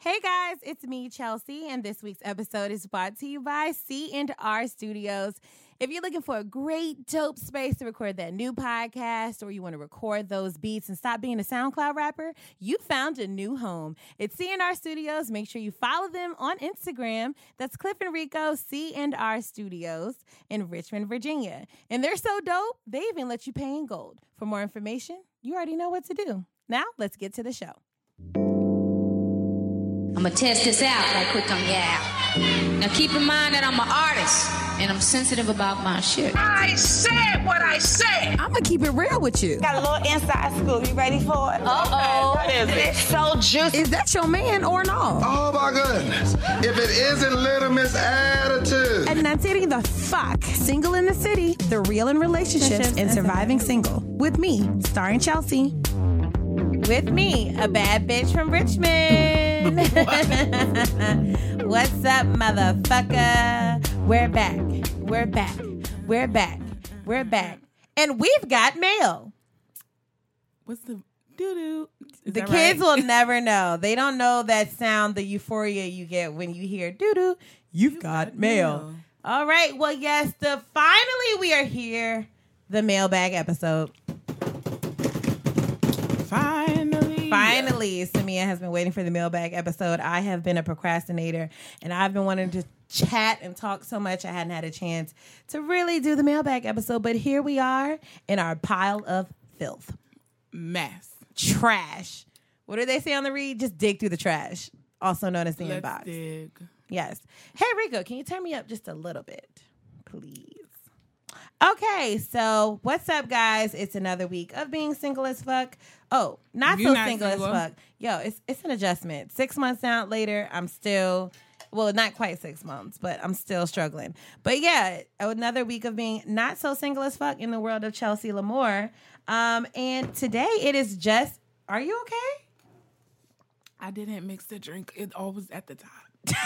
Hey guys, it's me, Chelsea, and this week's episode is brought to you by C and R Studios. If you're looking for a great, dope space to record that new podcast, or you want to record those beats and stop being a SoundCloud rapper, you found a new home. It's C and R Studios. Make sure you follow them on Instagram. That's Cliff and Rico C and R Studios in Richmond, Virginia. And they're so dope, they even let you pay in gold. For more information, you already know what to do. Now, let's get to the show. I'm gonna test this out right quick on yeah. Now keep in mind that I'm an artist and I'm sensitive about my shit. I said what I said. I'm gonna keep it real with you. Got a little inside scoop. You ready for it? Uh-oh. What is it? It's so juicy. Is that your man or not? Oh my goodness. If it isn't Little Miss Attitude. And that's it the fuck. Single in the City, the real in relationships and surviving single. With me, starring Chelsea. With me, a bad bitch from Richmond. What's up, motherfucker? We're back. We're back. We're back. We're back. And we've got mail. What's the doo doo? The kids will never know. They don't know that sound, the euphoria you get when you hear doo doo. You've got, mail. All right. Well, yes, the finally we are here. The mailbag episode. Finally. Finally, Samia has been waiting for the mailbag episode. I have been a procrastinator and I've been wanting to chat and talk so much I hadn't had a chance to really do the mailbag episode. But here we are in our pile of filth. Mess. Trash. What do they say on the read? Just dig through the trash, also known as the Let's inbox. dig. Yes. Hey Rico, can you turn me up just a little bit, please? Okay, so what's up, guys? It's another week of being single as fuck. Oh, not You so not single, single? as fuck. Yo, it's it's an adjustment. Six months out later, I'm still well, not quite six months, but I'm still struggling. But yeah, another week of being not so single as fuck in the world of Chelsea Lamore. Um, and today it is just. Are you okay? I didn't mix the drink. It all was at the top.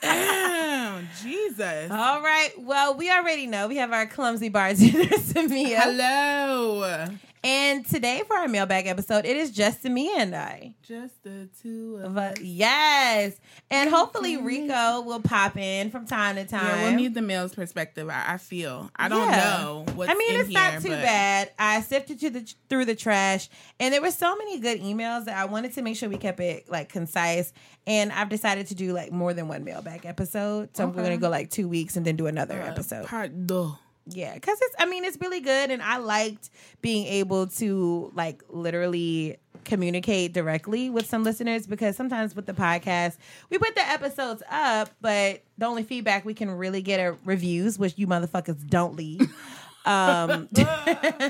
Damn, Jesus. All right. Well, we already know we have our clumsy bartender, Samia. Hello. And today for our mailbag episode, it is just me and I. Just the two of But yes. And hopefully Rico will pop in from time to time. Yeah, we'll need the male's perspective. I, I feel. I don't Yeah. know what's I mean, it's here, not too but bad. I sifted to the, through the trash, and there were so many good emails that I wanted to make sure we kept it like concise. And I've decided to do like more than one mailbag episode, so we're Okay. gonna go like two weeks and then do another uh, episode. Part deux. Yeah, because it's. I mean, it's really good, and I liked being able to like literally communicate directly with some listeners because sometimes with the podcast we put the episodes up, but the only feedback we can really get are reviews, which you motherfuckers don't leave. um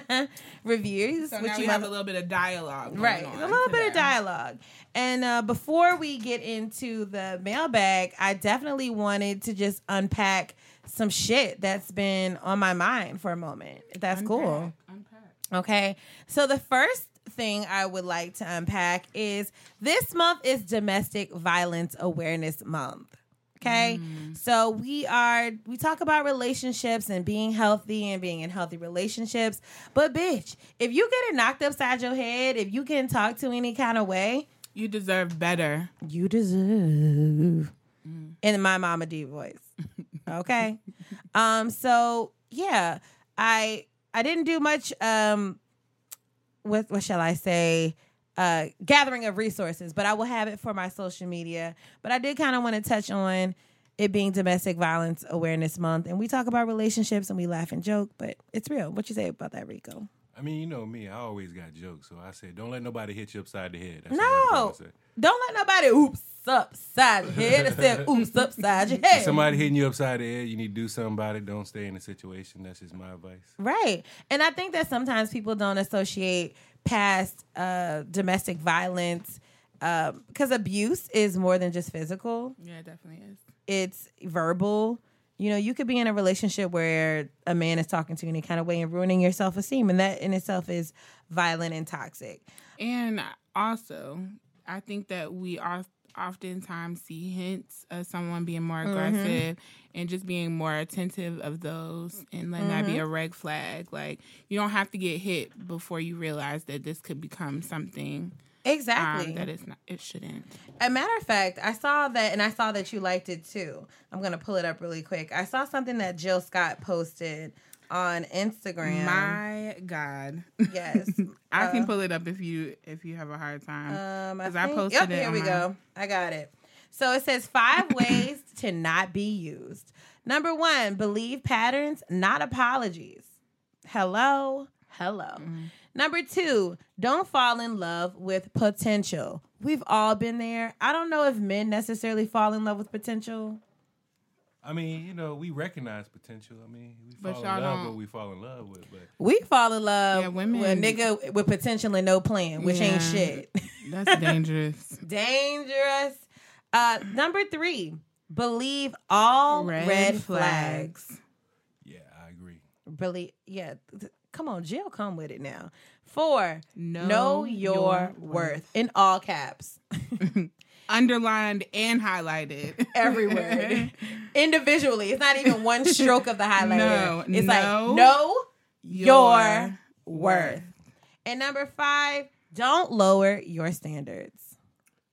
reviews So which now you have a little bit of dialogue. Right. A little bit of dialogue. And uh, before we get into the mailbag, I definitely wanted to just unpack some shit that's been on my mind for a moment. That's cool. Unpack. Okay. So the first thing I would like to unpack is this month is Domestic Violence Awareness Month. Okay. Mm. So we are we talk about relationships and being healthy and being in healthy relationships. But bitch, if you get it knocked upside your head, if you can talk to any kind of way, You deserve better. you deserve mm. in my mama D voice. Okay. um, so yeah, I I didn't do much um what what shall I say? Uh gathering of resources, but I will have it for my social media. But I did kind of want to touch on it being domestic violence awareness month and we talk about relationships and we laugh and joke, but it's real. What you say about that, Rico? I mean, you know me. I always got jokes, so I said, "Don't let nobody hit you upside the head." That's all I'm trying No. Don't let nobody oops upside your head. It said oops upside your head. Somebody hitting you upside the head, you need to do something about it. Don't stay in the situation. That's just my advice. Right. And I think that sometimes people don't associate past uh, domestic violence because abuse is more than just physical, Yeah, it definitely is. it's verbal. You know, you could be in a relationship where a man is talking to you in any kind of way and ruining your self esteem, and that in itself is violent and toxic. And also, I think that we are oftentimes see hints of someone being more Mm-hmm. aggressive and just being more attentive of those and letting that Mm-hmm. be a red flag. Like you don't have to get hit before you realize that this could become something. Exactly. um, that it's not. It shouldn't. A matter of fact, I saw that, and I saw that you liked it too. I'm gonna pull it up really quick. I saw something that Jill Scott posted on Instagram. My God. yes, I Uh, can pull it up if you if you have a hard time. Um, I, 'Cause I think- posted yep, it Here we my- go. I got it. So it says five ways to not be used. Number one, believe patterns, not apologies. Hello, hello. Mm-hmm. Number two, don't fall in love with potential. We've all been there. I don't know if men necessarily fall in love with potential. I mean, you know, we recognize potential. I mean, we But fall y'all in love don't- what we fall in love with. But We fall in love Yeah, women- with a nigga with potential and no plan, which ain't shit. That's dangerous. Dangerous. Uh, number three, believe all red, flags. yeah, I agree. Believe, yeah. th- Come on, Jill, come with it now. Four, Know know, your, your worth. in all caps, Underlined and highlighted. everywhere, individually. It's not even one stroke of the highlighter. No, it's know like know your, your worth. And number five, don't lower your standards.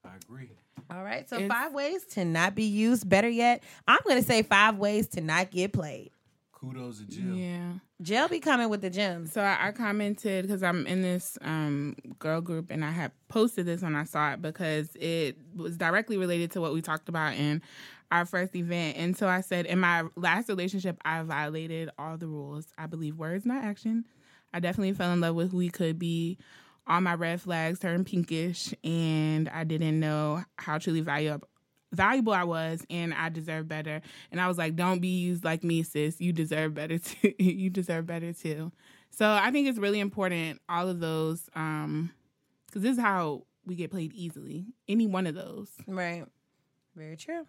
I agree. All right, so It's- five ways to not be used. Better yet, I'm going to say five ways to not get played. Kudos to Jill. Yeah. Jill be coming with the gems. So I, I commented because I'm in this um, girl group and I had posted this when I saw it because it was directly related to what we talked about in our first event. And so I said, in my last relationship, I violated all the rules. I believe words, not action. I definitely fell in love with who he could be. All my red flags turned pinkish, and I didn't know how truly valuable valuable I was, and I deserve better. And I was like, "Don't be used like me, sis. You deserve better too. you deserve better too." So I think it's really important all of those, um, because this is how we get played easily. Any one of those. Right. Very true.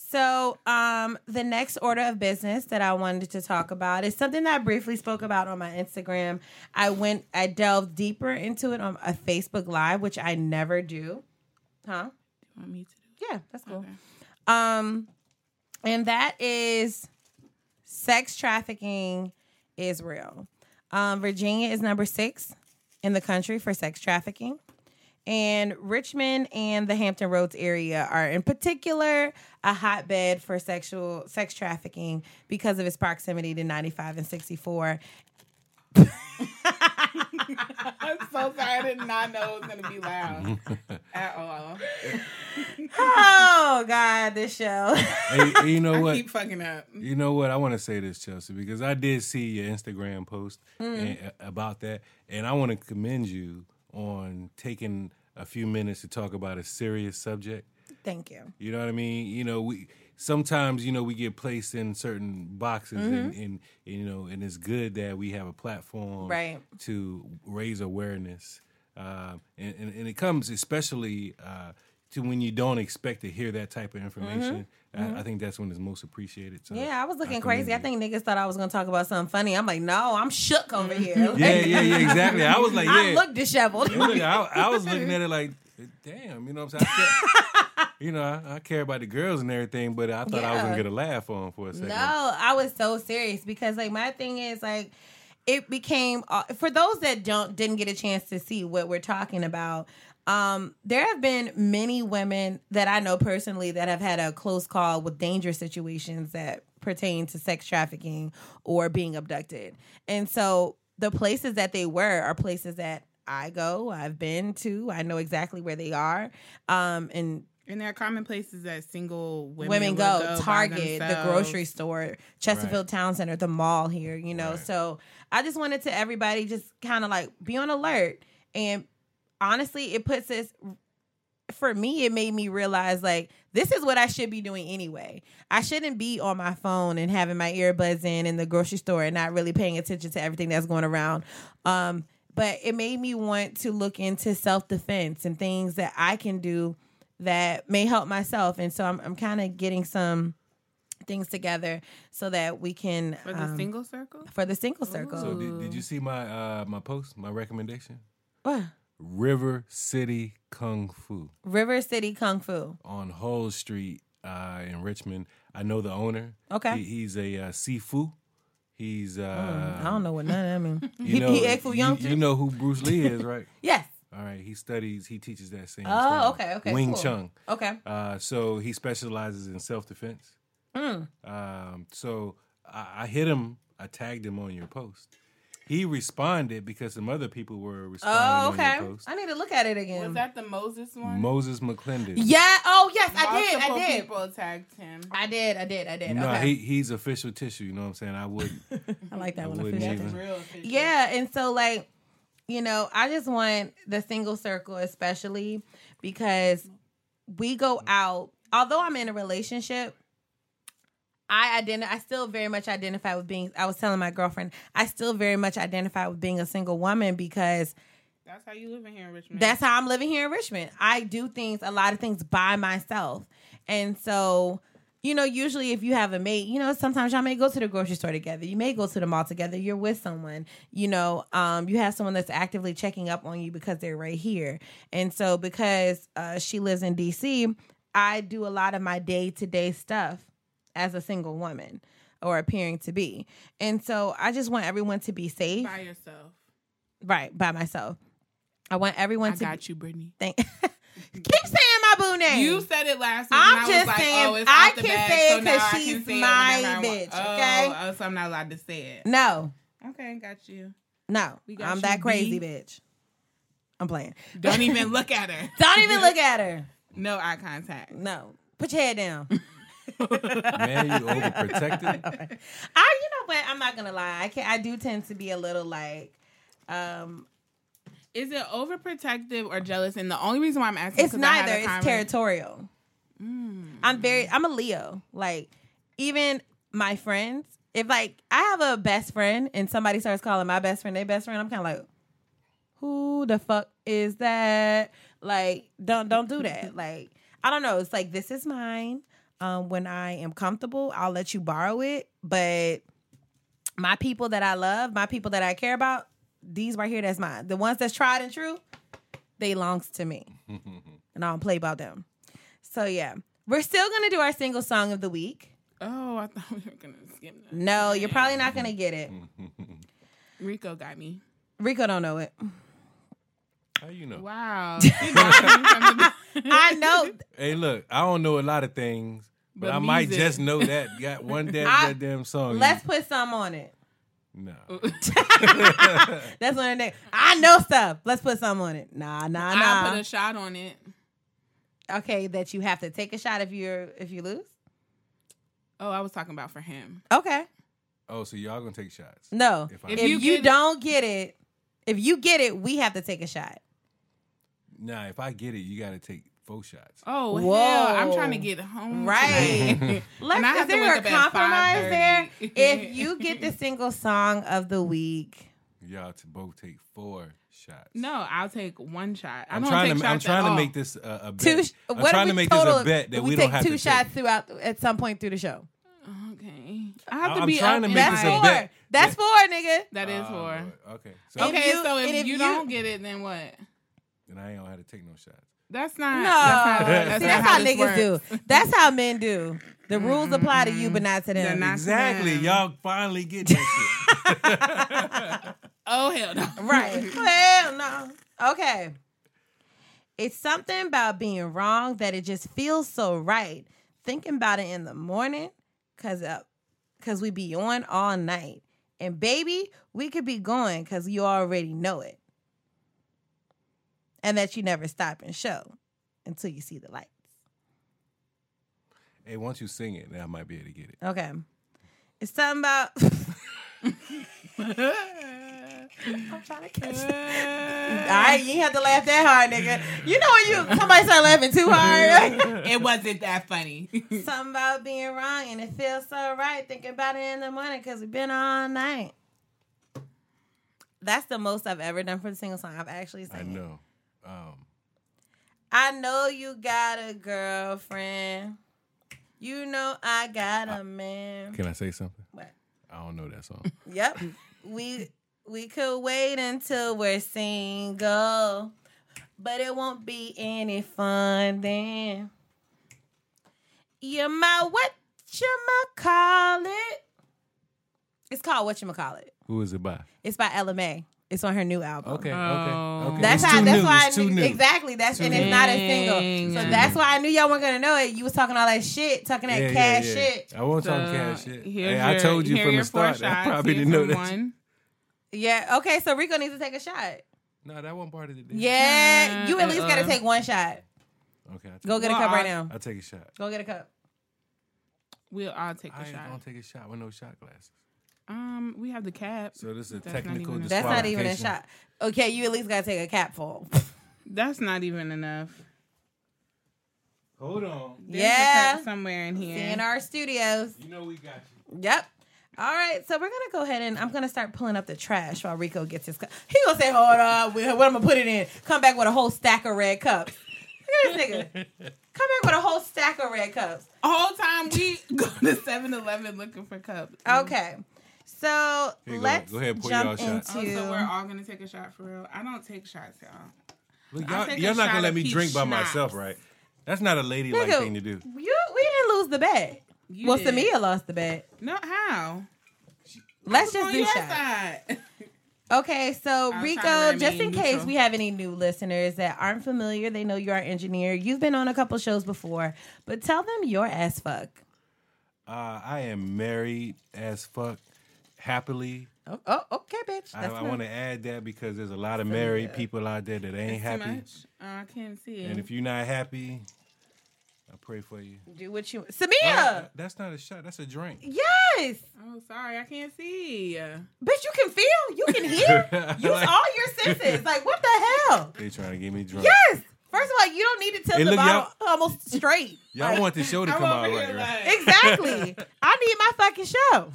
So, um, the next order of business that I wanted to talk about is something that I briefly spoke about on my Instagram. I went, I delved deeper into it on a Facebook Live, which I never do. Huh? Do you want me to? Yeah, that's cool. Okay. Um, and that is sex trafficking is real. Um, Virginia is number six in the country for sex trafficking. And Richmond and the Hampton Roads area are in particular a hotbed for sexual sex trafficking because of its proximity to 95 and 64. I'm so sorry. I did not know it was gonna be loud at all. Oh God, this show. hey, hey, you know I what? keep fucking up. You know what? I want to say this, Chelsea, because I did see your Instagram post Mm. and, uh, about that, and I want to commend you on taking a few minutes to talk about a serious subject. Thank you. You know what I mean? You know, we sometimes you know we get placed in certain boxes, and, Mm-hmm. and, you know, and it's good that we have a platform Right. to raise awareness, uh, and, and and it comes especially uh, to when you don't expect to hear that type of information. I, I think that's when it's most appreciated. So Mm-hmm. Yeah, I was looking commend crazy. I think niggas thought I was gonna talk about something funny. I'm like, no, I'm shook over here. Yeah, yeah, yeah, exactly. I was like, yeah. I look disheveled. Look, I, I was looking at it like, damn, you know what I'm saying? You know, I, I care about the girls and everything, but I thought I was gonna get a laugh on for a second. No, I was so serious because like my thing is like it became uh, for those that don't didn't get a chance to see what we're talking about. Um, there have been many women that I know personally that have had a close call with dangerous situations that pertain to sex trafficking or being abducted. And so the places that they were are places that I go, I've been to, I know exactly where they are. Um, and And there are common places that single women, women would go, Target, the grocery store, Chesterfield Town Center, the mall here, you know. Right. So I just wanted to everybody just kind of like be on alert. And honestly, it puts us for me, it made me realize like this is what I should be doing anyway. I shouldn't be on my phone and having my earbuds in in the grocery store and not really paying attention to everything that's going around. Um, but it made me want to look into self defense and things that I can do that may help myself. And so I'm, I'm kind of getting some things together so that we can For the um, single circle? for the single circle. So did, did you see my uh, my post, my recommendation? What? River City Kung Fu River City Kung Fu. on Hull Street uh, in Richmond. I know the owner. Okay. He, he's a uh, Sifu. He's uh, I don't know what none of that means. You he, know, he Egg Foo you, Young you too? know who Bruce Lee is, right? Yes. All All right, he studies. He teaches that same. Thing. Oh, study, okay, okay, Wing cool. Chun. Okay. Uh, so he specializes in self defense. Hmm. Um, so I, I hit him. I tagged him on your post. He responded because some other people were responding Oh, on okay. your post. I need to look at it again. Was that the Moses one? Moses McClendon. yeah. Oh, yes, I did. I did. people tagged him. I did. I did. I did. No, okay. he he's official tissue. You know what I'm saying? I wouldn't. I like that I one. official. even. Real official. Yeah, and so like, you know, I just want the single circle especially because we go out. Although I'm in a relationship, I identify. I still very much identify with being. I was telling my girlfriend, I still very much identify with being a single woman because That's how you living here in Richmond. that's how I'm living here in Richmond. I do things, a lot of things by myself. And so, you know, usually if you have a mate, you know, sometimes y'all may go to the grocery store together. You may go to the mall together. You're with someone, you know, um, you have someone that's actively checking up on you because they're right here. And so because uh, she lives in DC, I do a lot of my day to day stuff as a single woman or appearing to be. And so I just want everyone to be safe. by yourself. Right, by myself. I want everyone I to got you, Brittany. Thank. Keep saying my boo name. You said it last week. I'm and I just was like, saying, oh, it's I out the can bag, say it so I can she's say it my whenever bitch, Oh, okay? Oh, so I'm not allowed to say it. no, Okay, got you. no. We got I'm you, that crazy B. bitch. I'm playing. Don't even look at her. Don't even look at her. No eye contact. No. Put your head down. Man, you overprotected. I, you know what? I'm not gonna lie. I can I do tend to be a little like, um, Is it overprotective or jealous? And the only reason why I'm asking it's neither. It's territorial. Mm. I'm very. I'm a Leo. Like even my friends. If like I have a best friend and somebody starts calling my best friend their best friend, I'm kind of like, who the fuck is that? Like don't don't do that. Like I don't know. It's like this is mine. Um, when I am comfortable, I'll let you borrow it. But my people that I love, my people that I care about, these right here, that's mine. The ones that's tried and true, they belongs to me, and I don't play about them. So yeah, we're still gonna do our single song of the week. Oh, I thought we were gonna skip that. No, you're probably not gonna get it. Rico got me. Rico don't know it. How you know? Wow. You got me from the- I know. Hey, look, I don't know a lot of things, but, But I might just know that. Got one damn I- goddamn song. Let's put some on it. No. That's one of the. I know stuff. Let's put some on it. Nah, nah, I'll nah. put a shot on it. okay, that you have to take a shot if you're if you lose. Oh, I was talking about for him. Okay. Oh, so y'all gonna take shots? No. If I- If, If you, you get don't get it, if you get it, we have to take a shot. Nah, if I get it, you got to take four shots. Oh, Whoa. hell. I'm trying to get home. Right. Let's, And I is there wake a compromise there? If you get the single song of the week, Y'all to both take four shots. No, I'll take one shot. I I'm don't trying take to. I'm trying to all. make this a, a bet. two. sh- I'm what trying to we make total, this a bet that we, we, take don't have two to shots take. throughout at some point through the show. Okay. I have to I'm be trying up to make That's this a my- four. bet. That's four, nigga. That is Oh, four. Lord. Okay, so If Okay, you- so if and if you, you- don't get it, then what? then I ain't gonna have to take no shots. That's not. No, that's not, that's see, not that's how, this niggas works. do. That's how men do. The rules apply to you, but not to them. not- Exactly. them. Y'all finally get that shit. Oh hell no! Right. well, no. Okay. It's something about being wrong that it just feels so right. Thinking about it in the morning, cause uh, cause we be on all night, and baby, we could be going cause you already know it, and that you never stop and show until you see the lights. hey, once you sing it, then I might be able to get it. Okay. It's something about. I'm trying to catch it. All right, you ain't have to laugh that hard, nigga. You know when you somebody start laughing too hard. it wasn't that funny. Something about being wrong and it feels so right thinking about it in the morning because we've been all night. That's the most I've ever done for the single song. I've actually sang I it. know. Um, I know you got a girlfriend. You know I got a man. can I say something? What? I don't know that song. Yep. we we could wait until we're single, but it won't be any fun then. You're my what you call it? It's called what you call it. Who is it by? It's by Ella Mai. It's on her new album. Okay, Oh. okay, okay. That's It's how. too That's new. why I It's too knew new. exactly. That's Too and new. it's not a single. So that's why I knew y'all weren't gonna know it. You was talking all that shit, talking that Yeah, yeah, cash yeah. shit. I won't talk cash shit. here's Hey, I told you from the four start. I probably didn't know that. one. Yeah. Okay. So Rico needs to take a shot. No, that wasn't part of the deal. Yeah. You at least got to Uh-uh. take one shot. Okay, Go get a Well, cup right I- now. I'll take a shot. Go get a cup. We'll all take I a ain't shot. gonna take a shot with no shot glasses. Um, we have the cap. So this is a That's not technical even a- That's not even a shot. Okay, you at least got to take a cap full. That's not even enough. Hold on. There's a Yeah. somewhere in here. In our Studios. You know we got you. Yep. All right, so we're gonna go ahead and I'm gonna start pulling up the trash while Rico gets his cup. He gonna say, "Hold on, what I'm gonna put it in?" Come back with a whole stack of red cups. Look at this nigga. Come back with a whole stack of red cups. The whole time we go to 7-Eleven looking for cups. Okay, so Here you go. let's Go ahead pour jump y'all a shot. Oh, into. so we're all gonna take a shot for real. I don't take shots, y'all. Look, y'all, y'all not gonna let me peach drink by myself, right? That's not a ladylike Nigga, thing to do. You, we didn't lose the bet. You well, did. Samia lost the bet. No, how? Let's just do shots. side. Okay, so trying to Rico, just in case neutral. we have any new listeners that aren't familiar, they know you're our engineer. You've been on a couple shows before, but tell them your ass fuck. Uh, I am married as fuck, happily. Oh, oh okay, bitch. I, That's I not- want to add that because there's a lot of married people out there that ain't Too happy. much? Oh, I can't see it. And if you're not happy, I pray for you. do what you Samia. Oh, that's not a shot. That's a drink. Yes, oh, sorry, I can't see. bitch. You can feel, you can hear, use Like- all your senses. Like what the hell? They trying to get me drunk. Yes. First of all, you don't need to tilt Hey, the look, bottle almost straight. Y'all Like, want the show to come out right, here right? Exactly. I need my fucking show.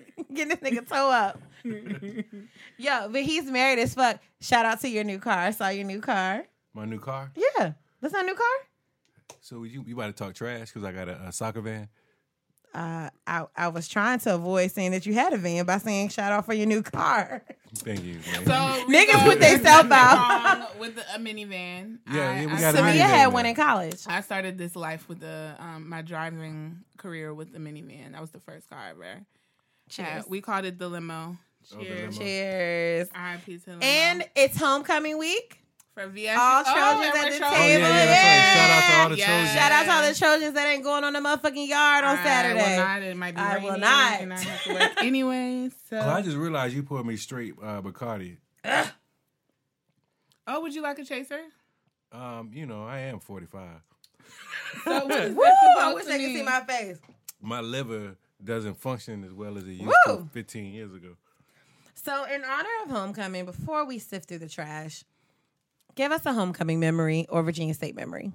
Getting this nigga toe up. Yo, but he's married as fuck. Shout out to your new car. I saw your new car. My new car. Yeah. That's not a new car? So you you about to talk trash because I got a, a soccer van. Uh, I, I was trying to avoid saying that you had a van by saying shout out for your new car. Thank you. Man. So Niggas put they self out. with a minivan. Yeah, I, yeah, we I got a Samia minivan had now. one in college. I started this life with the um, my driving career with the minivan. That was the first car I ever had. Cheers. We called it the limo. Oh, the Cheers. limo. Cheers. R.I.P. to the limo. And it's homecoming week. for VS, all oh, Trojans and at the Trojans. Oh yeah, table. yeah, that's right. Shout out to all the Yeah. Trojans. Shout out to all the Trojans that ain't going on the motherfucking yard on I Saturday. will not. It might be I raining will not. and I have to work anyway. So. Oh, I just realized you poured me straight uh, Bacardi. oh, would you like a chaser? Um, you know, I am 45. So what is Woo! I wish to they could see my face. My liver doesn't function as well as it used Woo! to 15 years ago. So, in honor of homecoming, before we sift through the trash, give us a homecoming memory or Virginia State memory.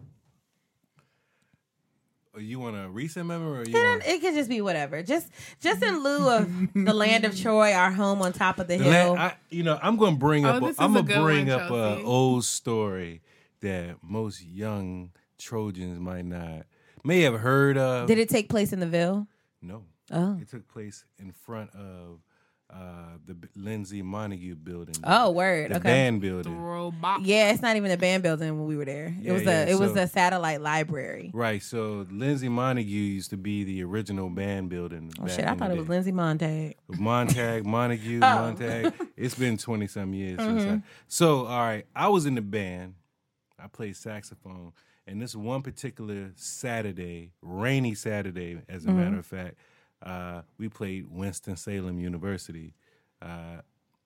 Oh, You want a recent memory or you And want it could just be whatever. Just just in lieu of the land of Troy, our home on top of the The hill. la- I, you know, I'm gonna bring Oh, up. this is A, I'm gonna bring one, up an old story that most young Trojans might not may have heard of. Did it take place in the Ville? No, Oh. it took place in front of uh, the B- Lindsay Montague building. Oh, word. the okay. band building. Robot. Yeah, it's not even a band building when we were there. It Yeah, was yeah, a it was a satellite library. Right, so Lindsay Montague used to be the original band building. Oh shit, I thought it was. Lindsay Montag. Montag, Montague, Oh. Montag. It's been 20 some years since Mm-hmm. I. So, all right, I was in the band. I played saxophone. And this one particular Saturday, rainy Saturday, as a Mm-hmm. matter of fact, uh, we played Winston-Salem University. Uh,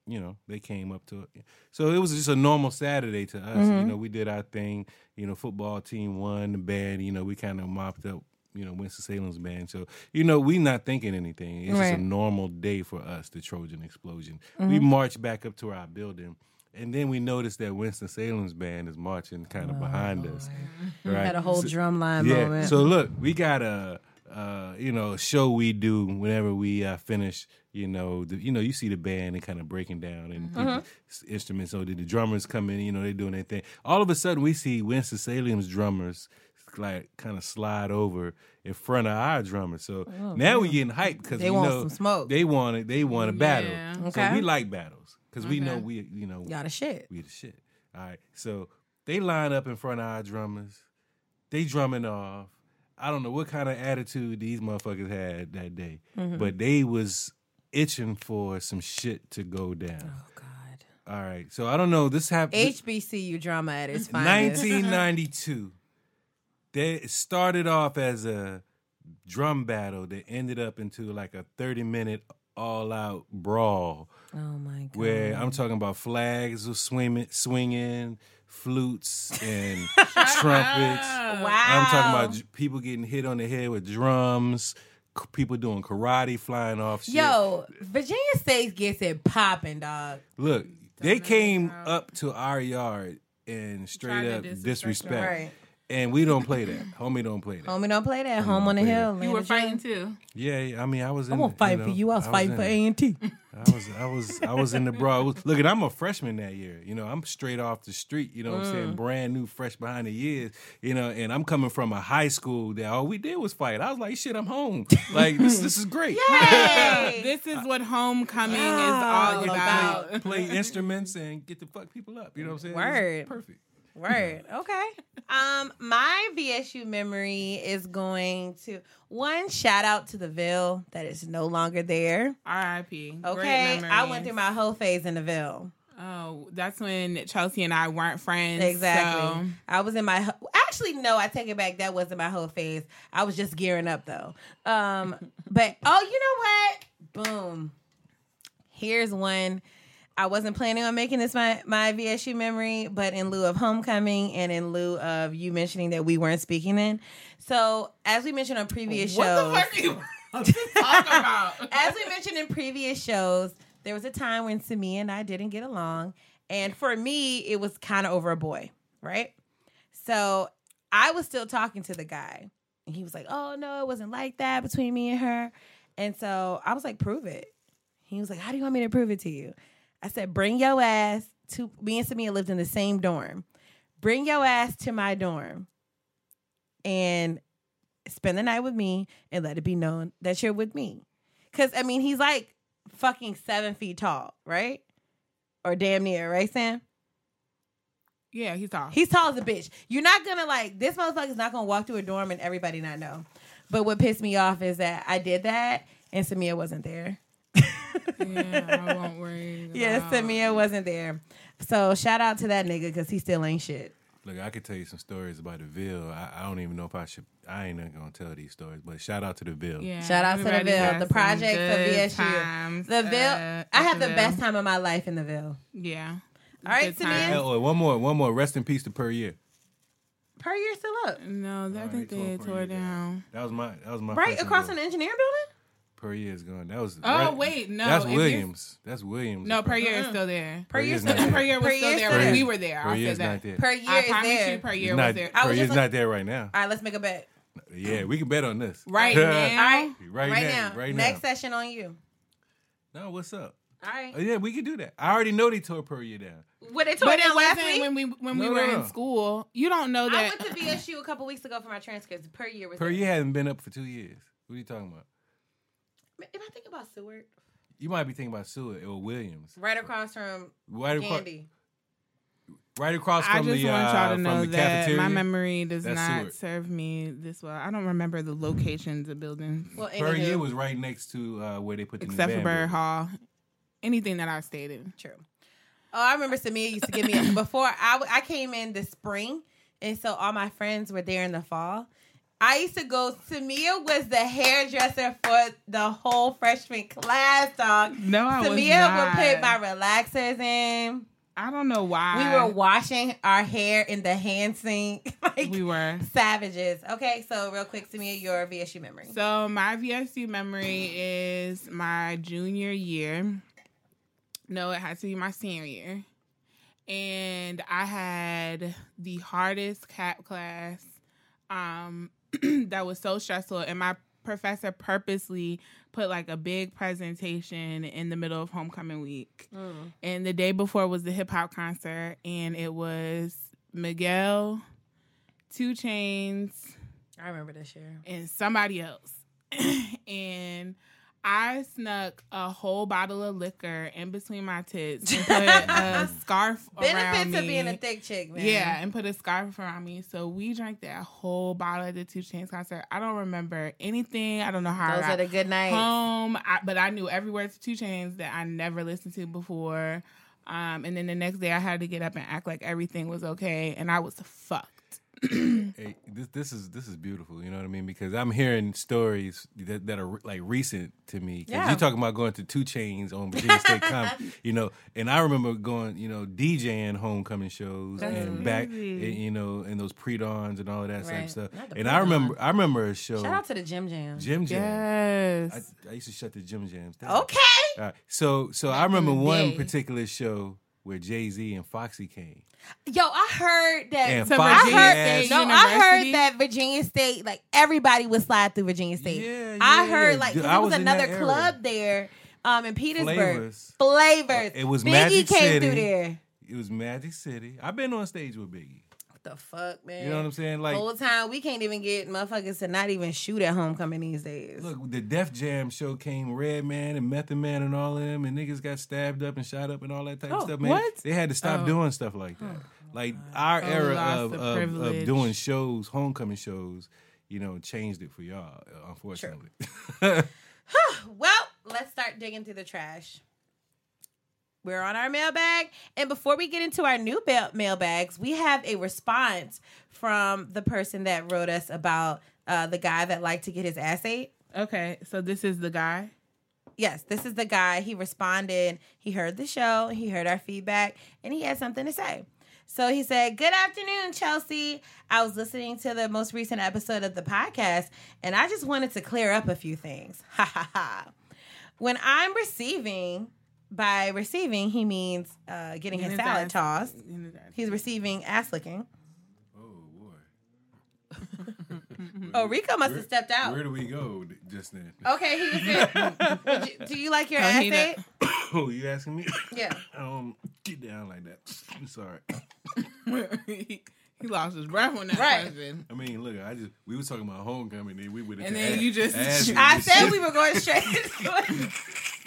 you know, they came up to it. So it was just a normal Saturday to us. Mm-hmm. You know, we did our thing. You know, football team won, the band, you know, we kind of mopped up, you know, Winston-Salem's band. So, you know, we not thinking anything. It's just a normal day for us, the Trojan explosion. We marched back up to our building. And then we noticed that Winston Salem's band is marching kind of behind us. Right. Had a whole So- drumline yeah. moment. So look, we got a uh, you know show we do whenever we uh, finish. You know, the, you know, you see the band and kind of breaking down and Mm-hmm. people- instruments. So the, the drummers come in. You know, they're doing their thing. All of a sudden, we see Winston Salem's drummers like kind of slide over in front of our drummers. So now we're getting hyped because Oh, They we want know some smoke. They want it. They want a battle. Yeah. Okay. So we like battles because we know Okay. we you know Y'all the shit. we the shit. All right. So they line up in front of our drummers. They drumming off. I don't know what kind of attitude these motherfuckers had that day, Mm-hmm. but they was itching for some shit to go down. Oh God. All right. So I don't know. This happened. HBCU drama at its finest. 1992. They started off as a drum battle that ended up into like a 30 minute all out brawl Oh my god. where I'm talking about flags was swinging, swinging flutes and trumpets. Wow. I'm talking about people getting hit on the head with drums, people doing karate, flying off shit. Yo, Virginia State gets it popping, dog. Look, they came up to our yard and straight up disrespect disrespect. Right. And we don't play that. Homie don't play that. Homie don't play that. Home on the hill. You were fighting dreams. too. Yeah, yeah, I mean, I was. In I won't the- fight know, for you. I was fighting in for it. A and T. I was, I was, I was in the bra. I was- Look, at I'm a freshman that year. You know, I'm straight off the street. You know, what I'm Mm. saying brand new, fresh behind the years. You know, and I'm coming from a high school that all we did was fight. I was like, shit, I'm home. Like this, this is great. Hey. This is what homecoming is Ah, all about. about. Play instruments and get to fuck people up. You know what I'm saying? This Word. perfect. Word. Okay. Um, my VSU memory is going to one shout out to the Ville that is no longer there. R.I.P. Great Okay. I went through my whole phase in the Ville. Oh, that's when Chelsea and I weren't friends. Exactly. so- I was in my ho- actually no, I take it back. That wasn't my whole phase. I was just gearing up though. Um, but oh, you know what? Boom. Here's one. I wasn't planning on making this my my VSU memory, but in lieu of homecoming and in lieu of you mentioning that we weren't speaking in, so as we mentioned on previous what shows, the fuck are you talking about? as we mentioned in previous shows, there was a time when Samia and I didn't get along. And for me, it was kind of over a boy, right? So I was still talking to the guy. And he was like, oh, no, it wasn't like that between me and her. And so I was like, prove it. He was like, how do you want me to prove it to you? I said, bring your ass to me and Samia lived in the same dorm. Bring your ass to my dorm and spend the night with me and let it be known that you're with me. Cause I mean, he's like fucking seven feet tall, right? Or damn near, right, Sam? yeah, he's tall. He's tall as a bitch. You're not gonna like this motherfucker's not gonna walk through a dorm and everybody not know. But what pissed me off is that I did that and Samia wasn't there. Yeah, I won't worry. Yeah, about- Samia wasn't there. So shout out to that nigga because he still ain't shit. Look, I could tell you some stories about the Ville. I, I don't even know if I should. I ain't not gonna tell these stories, but shout out to the Ville. Yeah, Shout out to the everybody Ville, the project for good VSU. times, The Ville, uh, I had the Ville. best time of my life in the Ville. Yeah. All right, Good Samia. times. Oh, one more, one more. Rest in peace to Per Year. Per year still up. No, I think right, they tore down. That was my. That was my. Right across one. from the engineering building? Per Year is gone. That was. Oh, right- wait, no, That's if you- Williams. That's Williams. No, per year is still there. Per year's not still there. Per year was still there when we were there. Per I'll say Year's that. not there. Per year I is promise there. you, per year not, was there. I per was Year's just not there right now. All right, let's make a bet. Yeah, we can bet on this. Right now. right, Right, right now. now. Right Next session on you. No, what's up? All right. Oh, yeah, we can do that. I already know they tore Per Year down. What they tore But it down last wasn't week? when we when we were no, in school. You don't know that. I went to VSU a couple weeks ago for my transcripts. Per year was Per there. Year hasn't been up for two years. What are you talking about? If I think about Seward, You might be thinking about Seward or Williams. right across from Right across, Candy. right across I from just the want uh, y'all to from know the that cafeteria. my memory does That's not Seward. serve me this well. I don't remember the locations of buildings Well, Per anywho, Year was right next to uh, where they put the new except for band Bird. Hall. Anything that I stayed in. true. Oh, I remember Samia used to give me before I, I came in the spring, and so all my friends were there in the fall. I used to go. Samia was the hairdresser for the whole freshman class, dog. No, I was Samia not. would put my relaxers in. I don't know why We were washing our hair in the hand sink, like we were. savages. Okay, so real quick, Samia, your VSU memory. So my VSU memory is my junior year. No, it had to be my senior year. And I had the hardest cap class um, that was so stressful. And my professor purposely put like a big presentation in the middle of homecoming week. Mm. And the day before was the hip hop concert. And it was Miguel, 2 Chainz, I remember this year. and somebody else. and I snuck a whole bottle of liquor in between my tits and put a scarf around Benefits of being a thick chick, man. Yeah, and put a scarf around me. So we drank that whole bottle at the 2 Chainz concert. I don't remember anything. I don't know how those I are got the good nights. home, I, but I knew every word to 2 Chainz that I never listened to before. Um, and then the next day I had to get up and act like everything was okay, and I was fucked. Hey, this this is this is beautiful. You know what I mean? Because I'm hearing stories that, that are like recent to me. 'Cause Yeah. you're talking about going to 2 Chainz on Virginia State you know. And I remember going, you know, DJing homecoming shows and back, and, you know, and those pre dawns and all of that type of stuff. And I remember, I remember a show, Shout out to the Gym Jam. Gym Jam. Yes. I, I used to shut the gym jams. down. Okay. Right. So so I remember one particular show where Jay Z and Foxy came. Yo, I heard that. And So Foxy I heard ass- State no, I heard that Virginia State, like everybody would slide through Virginia State. Yeah, I yeah. heard like Dude, there was, was in that another era. club there, um, in Petersburg. Flavors. Flavors. It was Biggie Magic came City. through there. It was Magic City. I've been on stage with Biggie. The fuck, man? You know what I'm saying? Like, Whole time we can't even get motherfuckers to not even shoot at homecoming these days. look, the Def Jam show came, Redman and Method Man and all of them, and niggas got stabbed up and shot up and all that type of Oh, stuff. Man, what? they had to stop Oh. doing stuff like that. Like our A era of, of of, of doing shows, homecoming shows, you know, changed it for y'all. uh, Unfortunately. Well, let's start digging through the trash. We're on our mailbag. And before we get into our new ba- mailbags, we have a response from the person that wrote us about uh, the guy that liked to get his ass ate. Okay, so this is the guy. Yes, this is the guy. He responded. He heard the show, he heard our feedback, and he had something to say. So he said, Good afternoon, Chelsea. I was listening to the most recent episode of the podcast, and I just wanted to clear up a few things. Ha ha ha. When I'm receiving, by receiving, he means uh, getting his His salad ass- tossed. He's receiving ass licking. oh boy. Oh, Rico must have stepped out. Where do we go just then? Okay, he was in. You- Do you like your Oh, ass he ate? Oh, you asking me? Yeah. um, get down like that. I'm sorry. he, he lost his breath on that Right. question. I mean, look, I just we were talking about homecoming, then we would And then you just- I said we were going straight into it. He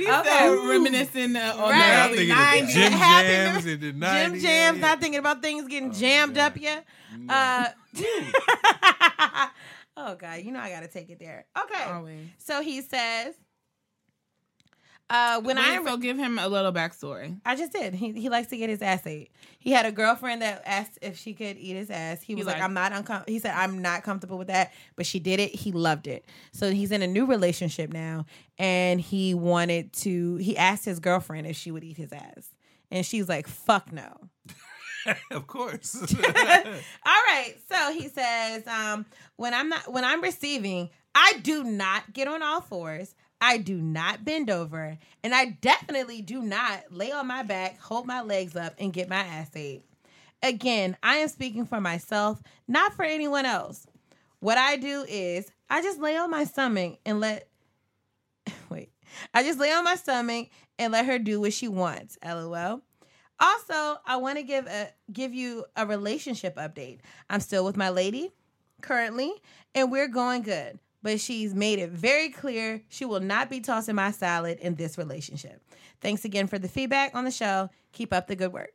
Okay. said reminiscing uh, on Right. the thinking early of 90s. gym jams in the Gym 90s. Jams, not thinking about things getting jammed God. up yet. Uh, oh God, you know I gotta take it there. Okay, Always. so he says, uh, when Wait, I so give him a little backstory. I just did. He he likes to get his ass ate. He had a girlfriend that asked if she could eat his ass. He was like, "I'm not uncomfortable." He said, "I'm not comfortable with that," but she did it. He loved it. So he's in a new relationship now, and he wanted to. He asked his girlfriend if she would eat his ass, and she's like, "Fuck no." of course. All right. So he says, um, when I'm not when I'm receiving, I do not get on all fours. I do not bend over, and I definitely do not lay on my back, hold my legs up, and get my ass ate. Again, I am speaking for myself, not for anyone else. What I do is I just lay on my stomach and let wait. I just lay on my stomach and let her do what she wants. LOL. Also, I want to give a give you a relationship update. I'm still with my lady currently, and we're going good. But she's made it very clear she will not be tossing my salad in this relationship. Thanks again for the feedback on the show. Keep up the good work.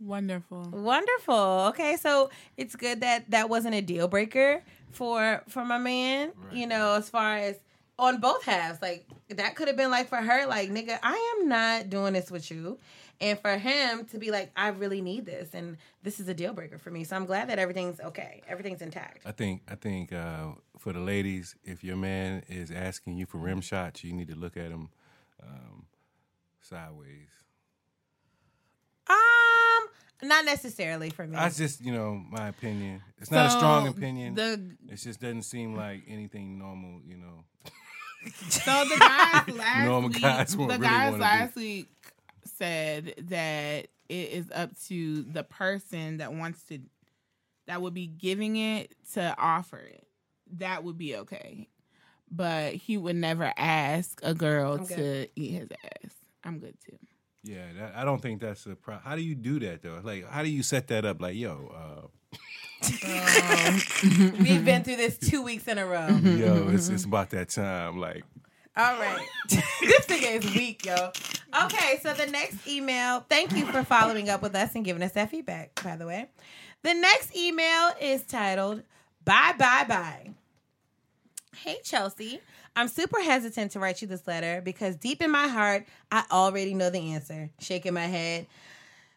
Wonderful. Wonderful. Okay, so it's good that that wasn't a deal breaker for for my man. You know, as far as on both halves, like that could have been like for her, like nigga, I am not doing this with you, and for him to be like, I really need this, and this is a deal breaker for me. So I'm glad that everything's okay, everything's intact. I think I think uh, for the ladies, if your man is asking you for rim shots, you need to look at him um, sideways. Um, not necessarily for me. That's just you know my opinion. It's not a strong opinion. The, it just doesn't seem like anything normal. You know. so the guys last Normal week, guys the really guys last week said that it is up to the person that wants to, that would be giving it to offer it. That would be okay, but he would never ask a girl I'm to good. eat his ass. I'm good too. Yeah, that, I don't think that's a problem. How do you do that though? Like, how do you set that up? Like, yo, uh, We've been through this two weeks in a row. yo, it's it's about that time. Like, All right. this nigga is weak, yo. Okay, so the next email, thank you for following up with us and giving us that feedback, by the way. The next email is titled Bye Bye Bye. Hey, Chelsea. I'm super hesitant to write you this letter because deep in my heart, I already know the answer. Shaking my head.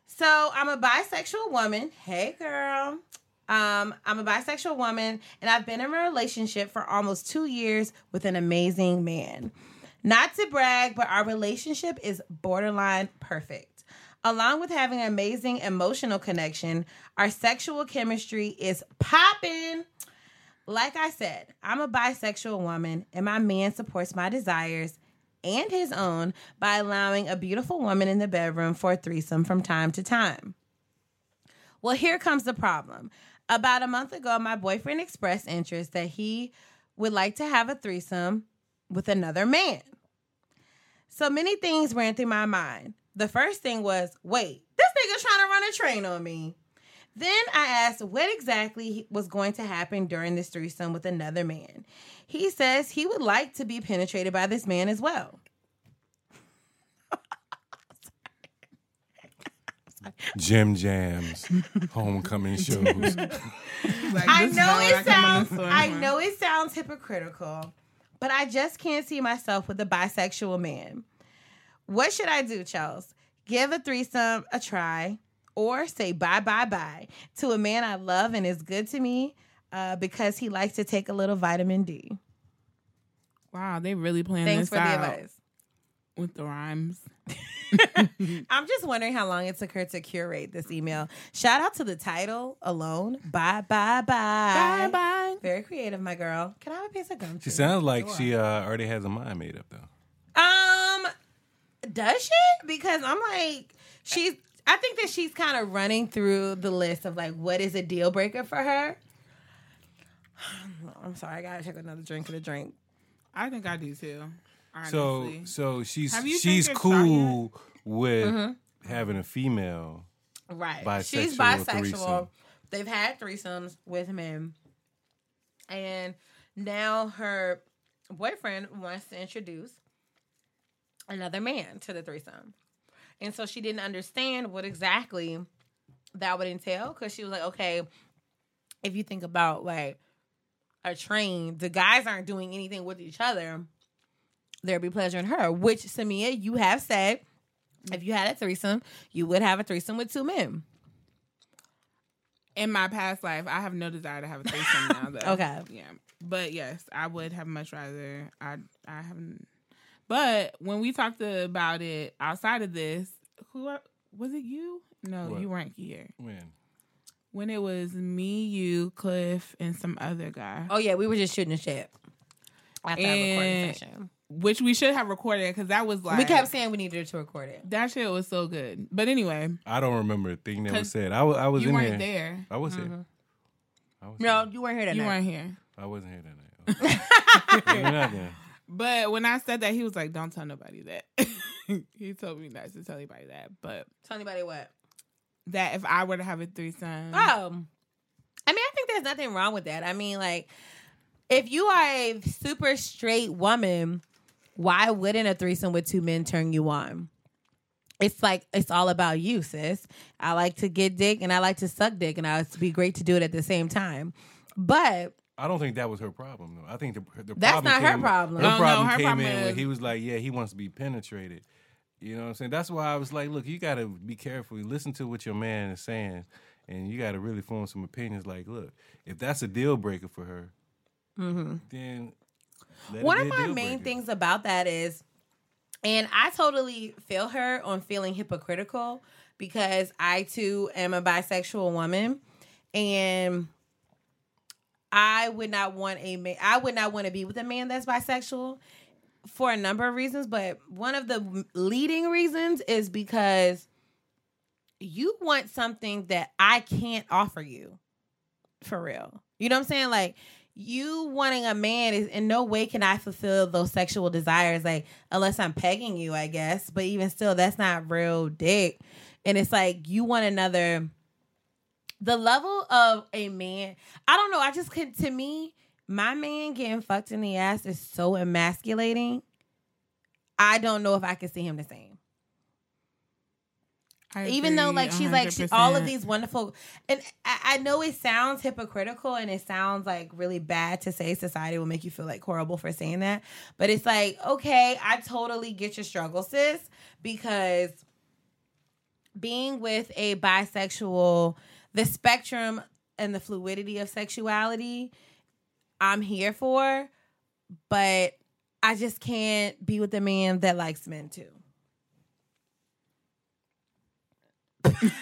So, I'm a bisexual woman. Hey, girl. Um, I'm a bisexual woman, and I've been in a relationship for almost two years with an amazing man. Not to brag, but our relationship is borderline perfect. Along with having an amazing emotional connection, our sexual chemistry is popping. Like I said, I'm a bisexual woman, and my man supports my desires and his own by allowing a beautiful woman in the bedroom for a threesome from time to time. Well, here comes the problem. About a month ago, my boyfriend expressed interest that he would like to have a threesome with another man. So many things ran through my mind. The first thing was, wait, this nigga trying to run a train on me. Then I asked what exactly was going to happen during this threesome with another man. He says he would like to be penetrated by this man as well. Gym jams, homecoming shows. Like, I know it I sounds I for. know it sounds hypocritical, but I just can't see myself with a bisexual man. What should I do, Charles? Give a threesome a try or say bye bye bye to a man I love and is good to me uh, because he likes to take a little vitamin D. Wow, they really playing Thanks this for the out advice. With the rhymes. I'm just wondering how long it took her to curate this email. Shout out to the title alone. Bye bye bye. Bye bye. Very creative, my girl. Can I have a piece of gum? She too? sounds like Sure. she uh, already has a mind made up though. Um, does she? Because I'm like, she's. I think that she's kind of running through the list of like what is a deal breaker for her. I'm sorry, I gotta take another drink of the drink. I think I do too. So Honestly. so she's she's taken a shot cool with Mm-hmm. having a female. Right, Bisexual she's bisexual. threesome. They've had threesomes with men, and now her boyfriend wants to introduce another man to the threesome, and so she didn't understand what exactly that would entail because she was like, okay, if you think about like a train, the guys aren't doing anything with each other. There'd be pleasure in her, which Samia, you have said if you had a threesome, you would have a threesome with two men. in my past life, I have no desire to have a threesome now. Though. Okay. Yeah, but yes, I would have much rather. I I haven't. But when we talked about it outside of this, who are- was it? You? No, What? you weren't here. When When it was me, you, Cliff, and some other guy, Oh yeah, we were just shooting the shit after our recording session. Which we should have recorded because that was like we kept saying we needed to record it. that shit was so good. But anyway, I don't remember a thing that was 'Cause said. I was I was you in weren't here. there. I was here. Mm-hmm. I was No, here. you weren't here that You night. weren't here. I wasn't here that night. Okay. Not then. But when I said that, he was like, "Don't tell nobody that." he told me not to tell anybody that, but Tell anybody what? that if I were to have a threesome, Oh, I mean, I think there's nothing wrong with that. I mean, like, if you are a super straight woman, why wouldn't a threesome with two men turn you on? It's like it's all about you, sis. I like to get dick and I like to suck dick, and I would be great to do it at the same time. But I don't think that was her problem though. I think the, the That's problem not her came- problem. Her Oh, no, problem her came problem in when he was like, "Yeah, he wants to be penetrated." You know what I'm saying? That's why I was like, "Look, you got to be careful. You listen to what your man is saying, and you got to really form some opinions. Like, look, if that's a deal breaker for her, mm-hmm. then let. One of my main breaker. things about that is, and I totally feel her on feeling hypocritical because I too am a bisexual woman, and I would not want a man. I would not want to be with a man that's bisexual for a number of reasons, but one of the leading reasons is because you want something that I can't offer you for real. You know what I'm saying? Like you wanting a man is in no way can I fulfill those sexual desires, like unless I'm pegging you, I guess. But even still, that's not real dick. And it's like you want another. The level of a man, I don't know. I just can. To me, my man getting fucked in the ass is so emasculating. I don't know if I can see him the same. I even though like she's like she, all of these wonderful and I, I know it sounds hypocritical and it sounds like really bad to say society will make you feel like horrible for saying that but it's like okay i totally get your struggle sis because being with a bisexual the spectrum and the fluidity of sexuality i'm here for but i just can't be with a man that likes men too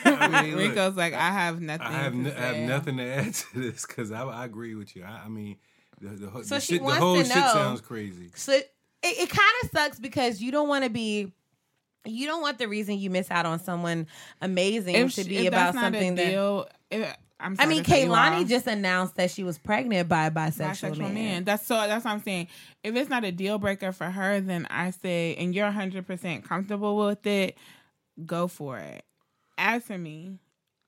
I mean, look, Rico's like, I have nothing. I have, to n- I have nothing to add to this because I, I agree with you. I, I mean, the, the, whole- So the, she shit, the wants whole to shit know- sounds crazy. So it, it kind of sucks because you don't want to be, you don't want the reason you miss out on someone amazing If, to she- be if about that's not something a that. deal, if, I'm I mean, to Kehlani just announced that she was pregnant by a bisexual, bisexual man. man. That's so. That's what I'm saying. If it's not a deal breaker for her, then I say, and you're 100 percent comfortable with it, go for it. As for me,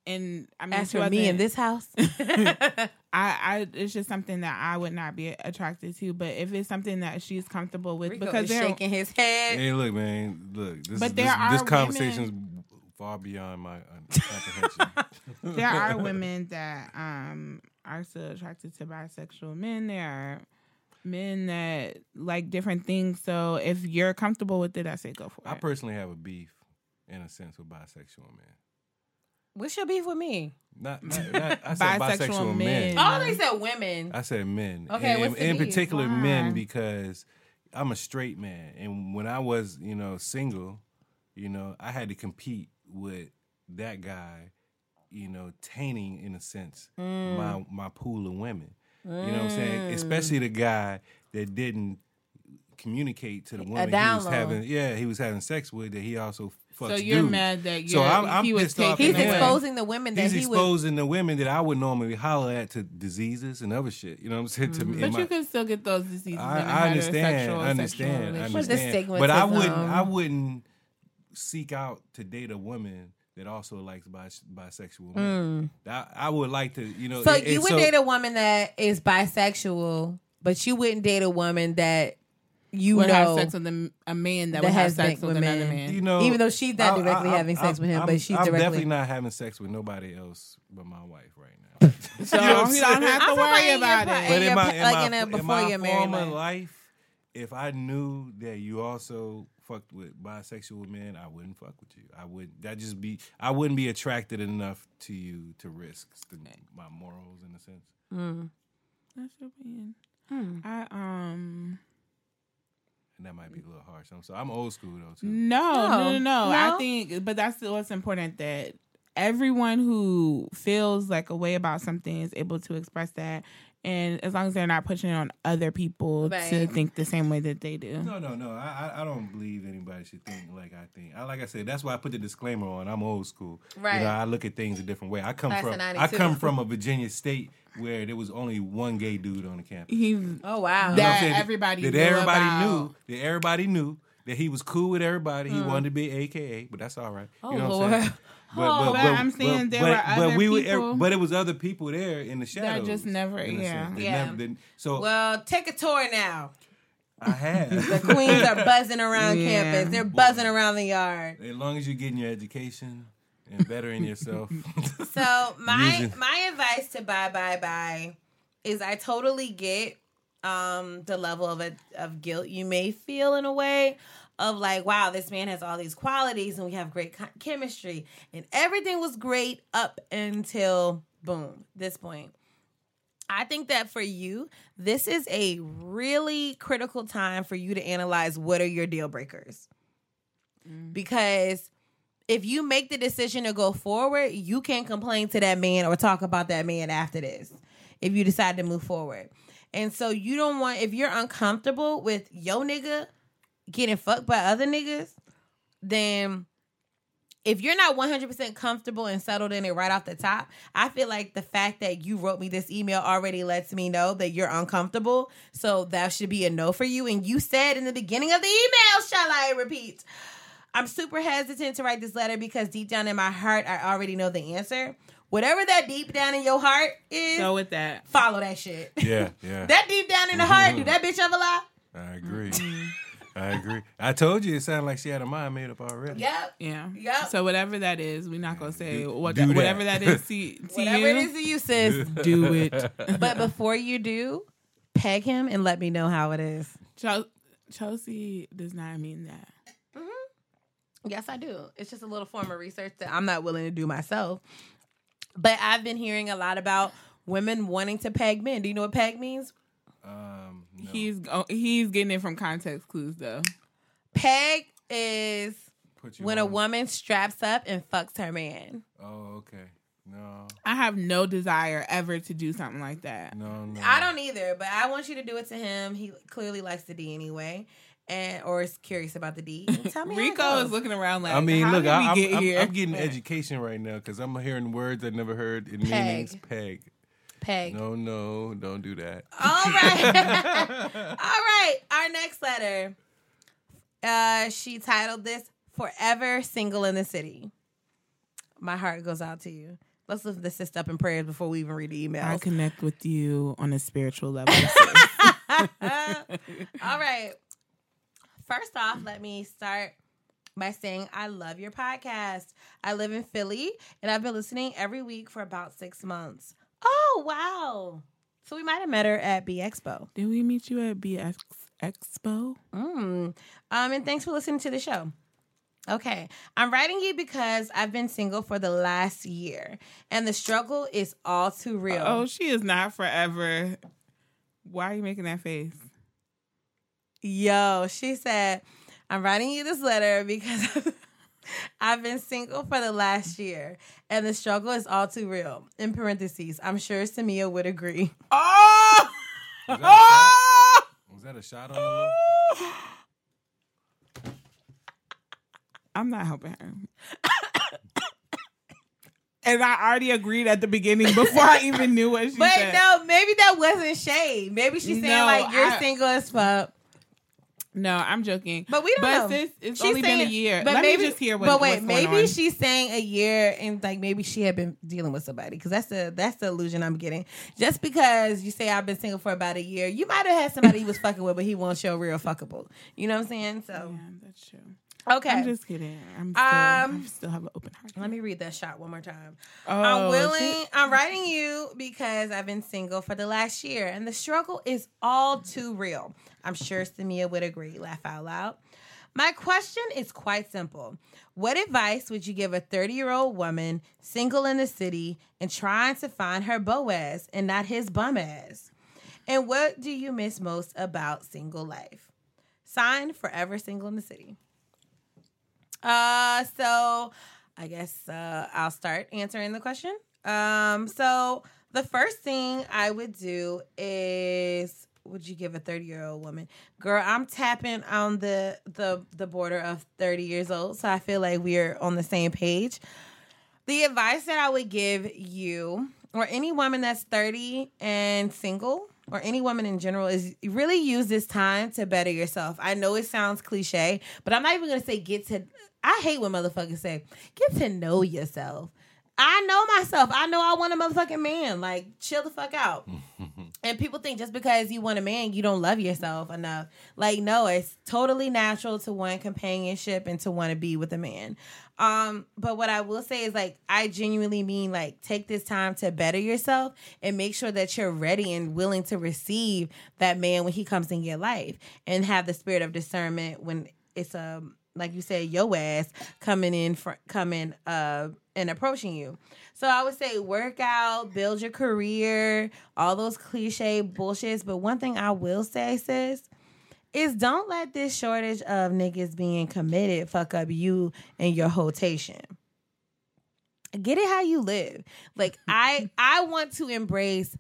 and I mean, As she for me in this house, I, I, it's just something that I would not be attracted to. But if it's something that she's comfortable with, Rico because they're shaking his head. Hey, look, man, look. This, But is, there this, are this women- conversation's far beyond my uh, comprehension. there are women that um are still attracted to bisexual men. There are men that like different things. So if you're comfortable with it, I say go for I it. I personally have a beef, in a sense, with bisexual men. What's your beef with me? Not, not, not I said bisexual, Bisexual men. men. Oh, they said women. I said men. Okay, and, what's the in beef? particular Why? men because I'm a straight man, and when I was, you know, single, you know, I had to compete with that guy, you know, tainting in a sense Mm. my my pool of women. You know what I'm saying? Especially the guy that didn't communicate to the woman he was having. Yeah, he was having sex with. That he also fucks so you're dudes. mad that you're, So I'm- I'm he was pissed taking He's exposing the women that He's he was. exposing the women that I would normally holler at to diseases and other shit. You know what I'm saying? To me, in But my- you can still get those diseases. I, I understand, I understand, I understand. But I wouldn't. I wouldn't seek out to date a woman that also likes bis- bisexual men. I, I would like to, you know. Mm. so and- you would so- date a woman that is bisexual, but you wouldn't date a woman that you would know have sex with a, a man that, that would have has sex sex with with another man. You know, Even though she's not directly I- having I- sex with him, I'm- but she's I'm directly- definitely not having sex with nobody else but my wife right now. so You know I'm you don't have to I'm worry about about it. But in my, in like my, in a- in before my your married former life. life, if I knew that you also fucked with bisexual men, I wouldn't fuck with you. I would that just be I wouldn't be attracted enough to you to risk the, my morals in a sense. Mm. That's your opinion. Hmm. I um And that might be a little harsh. I'm so I'm old school though too. no, no, no, no, No. I think, but that's what's important that everyone who feels like a way about something is able to express that, and as long as they're not pushing it on other people to think the same way that they do. No, no, no. I, I I don't believe anybody should think like I think. I, like I said, that's why I put the disclaimer on. I'm old school. Right. You know, I look at things a different way. I come Class from I come from a Virginia state where there was only one gay dude on the campus. He Oh wow. You know oh, That everybody that knew everybody about. knew that everybody knew that he was cool with everybody. He wanted to be AKA, but that's all right. Oh, you know Lord. what I'm saying? Oh, but I'm saying there were other we people but it was other people there in the shadows. That just never- yeah. Yeah. never did- so well, take a tour now. I have. The queens are buzzing around Yeah. campus. They're buzzing around the yard. as long as you're getting your education and bettering yourself. So my Using- my advice to bye bye bye is I totally get um the level of a, of guilt you may feel in a way of like wow this man has all these qualities and we have great chemistry and everything was great up until boom this point. I think that for you, this is a really critical time for you to analyze what are your deal breakers. Because if you make the decision to go forward, you can't complain to that man or talk about that man after this if you decide to move forward. And so you don't want, if you're uncomfortable with yo nigga getting fucked by other niggas, then if you're not 100% comfortable and settled in it right off the top, I feel like the fact that you wrote me this email already lets me know that you're uncomfortable. So that should be a no for you. And you said in the beginning of the email, shall I repeat? I'm super hesitant to write this letter because deep down in my heart, I already know the answer. Whatever that deep down in your heart is, Go with that. follow that shit. yeah, yeah. that deep down in the heart, do mm-hmm. that bitch ever lie? I agree. Mm-hmm. I agree. I told you it sounded like she had a mind made up already. Yep. Yeah. Yep. So whatever that is, we're not gonna say Do- what do that. whatever that is to, to Whatever you. it is to you, sis. do it. but before you do, peg him and let me know how it is. Chel- Chelsea does not mean that. Yes, I do. It's just a little form of research that I'm not willing to do myself. But I've been hearing a lot about women wanting to peg men. Do you know what peg means? Um, no. He's oh, he's getting it from context clues though. Peg is Put you when a woman straps up and fucks her man. Oh, okay. No, I have no desire ever to do something like that. no, no. I don't either, but I want you to do it to him. He clearly likes the D anyway, and or is curious about the D. Tell me, Rico is looking around like, I mean, how look, did I, we I'm, get I'm, here? I'm getting education right now because I'm hearing words I never heard in Peg. meanings. Peg. peg. No, no, don't do that. All right. All right. Our next letter. Uh, she titled this Forever Single in the City. My heart goes out to you. Let's lift this sister up in prayers before we even read the email. I emails. connect with you on a spiritual level. All right. First off, let me start by saying I love your podcast. I live in Philly and I've been listening every week for about six months. Oh, wow. So we might have met her at B Expo. Did we meet you at BX Expo? Mm. Um, and thanks for listening to the show. Okay, I'm writing you because I've been single for the last year, and the struggle is all too real. Oh, she is not forever. Why are you making that face? Yo, she said, I'm writing you this letter because I've been single for the last year, and the struggle is all too real. In parentheses, I'm sure Samia would agree. Oh! Was that a shot? Was that a shot on the low? I'm not helping her. and I already agreed at the beginning before I even knew what she But said. But no, maybe that wasn't shade. Maybe she's saying No, like you're I- single as fuck. No, I'm joking. But we don't but know. sis, it's She's only been a year. But Let maybe, me just hear what, But wait, maybe on. she's saying a year, and like maybe she had been dealing with somebody because that's the that's the illusion I'm getting. Just because you say I've been single for about a year, you might have had somebody he was fucking with, but he won't show real fuckable. You know what I'm saying? So Yeah, that's true. Okay, I'm just kidding. I'm still, Um, I still have an open heart. let me read that shot one more time. Oh, I'm willing. she- I'm writing you because I've been single for the last year, and the struggle is all too real. I'm sure Samia would agree. Laugh out loud. My question is quite simple. What advice would you give a 30 year old woman single in the city and trying to find her Boaz and not his bum ass? And what do you miss most about single life? Signed, forever single in the city. Uh, so I guess uh, I'll start answering the question. Um, so the first thing I would do is would you give a 30 year old woman? Girl i'm tapping on the the the border of 30 years old so i feel like we're on the same page. The advice that i would give you or any woman that's 30 and single or any woman in general is really use this time to better yourself. I know it sounds cliche but i'm not even gonna say get to i hate when motherfuckers say get to know yourself I know myself. I know I want a motherfucking man. Like, chill the fuck out. and people think just because you want a man, you don't love yourself enough. Like, no, it's totally natural to want companionship and to want to be with a man. Um, but what I will say is like I genuinely mean like take this time to better yourself and make sure that you're ready and willing to receive that man when he comes in your life and have the spirit of discernment when it's a like you said, your ass coming in for coming uh and approaching you. So I would say work out, build your career, all those cliche bullshits. But one thing I will say, sis, is don't let this shortage of niggas being committed fuck up you and your rotation. Get it how you live. Like I I want to embrace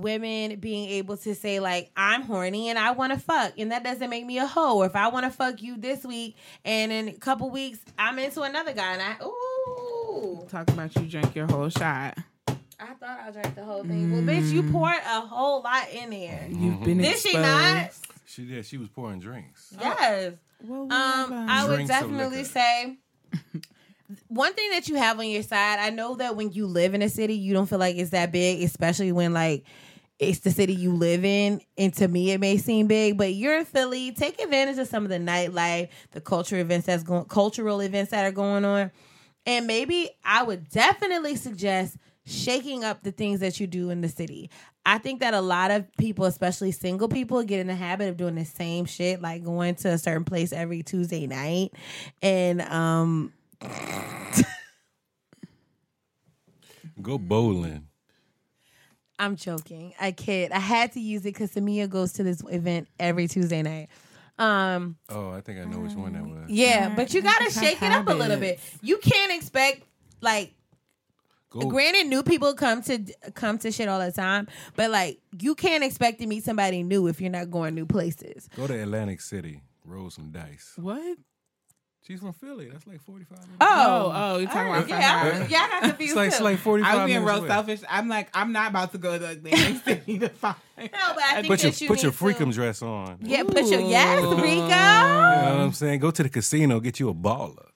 women being able to say like I'm horny and I want to fuck and that doesn't make me a hoe. Or if I want to fuck you this week and in a couple weeks I'm into another guy and I ooh Talk about you drink your whole shot. I thought I drank the whole thing. Well, bitch, you poured a whole lot in there. You've been Did she not? She did. She was pouring drinks. Yes. Well, Um. I would Drinks definitely say one thing that you have on your side. I know that when you live in a city, you don't feel like it's that big, especially when like it's the city you live in, and to me it may seem big, but you're in Philly. Take advantage of some of the nightlife, the culture events that's going, cultural events that are going on, and maybe I would definitely suggest shaking up the things that you do in the city. I think that a lot of people, especially single people, get in the habit of doing the same shit, like going to a certain place every Tuesday night, and um, Go bowling. I'm joking. I kid. I had to use it because Samia goes to this event every Tuesday night. Um, Oh, I think I know which one that was. yeah, but you gotta shake it up a little bit. You can't expect like Go, granted new people come to come to shit all the time, but like you can't expect to meet somebody new if you're not going new places. go to Atlantic City. Roll some dice. What? She's from Philly. That's like 45 minutes. Oh, oh, you're talking Alright, about yeah, I, yeah, I got confused. It's like, it's like 45 I was being real away. selfish. I'm like, I'm not about to go to Atlantic City to find. no, but I think Put your, that you put your need to- freakum dress on. Yeah, put your yes, Rico. You know what I'm saying? Go to the casino, get you a baller.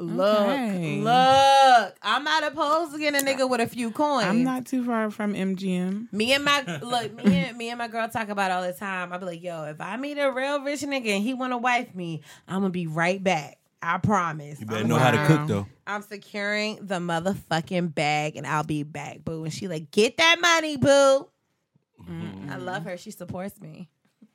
Look, Okay. look. I'm not opposed to getting a nigga with a few coins. I'm not too far from MGM. Me and my look, me and me and my girl talk about it all the time. I be like, yo, if I meet a real rich nigga and he wanna wife me, I'm gonna be right back. I promise. You better I'm, know how to cook, though. I'm securing the motherfucking bag and I'll be back, boo. And she like, get that money, boo. I love her. She supports me.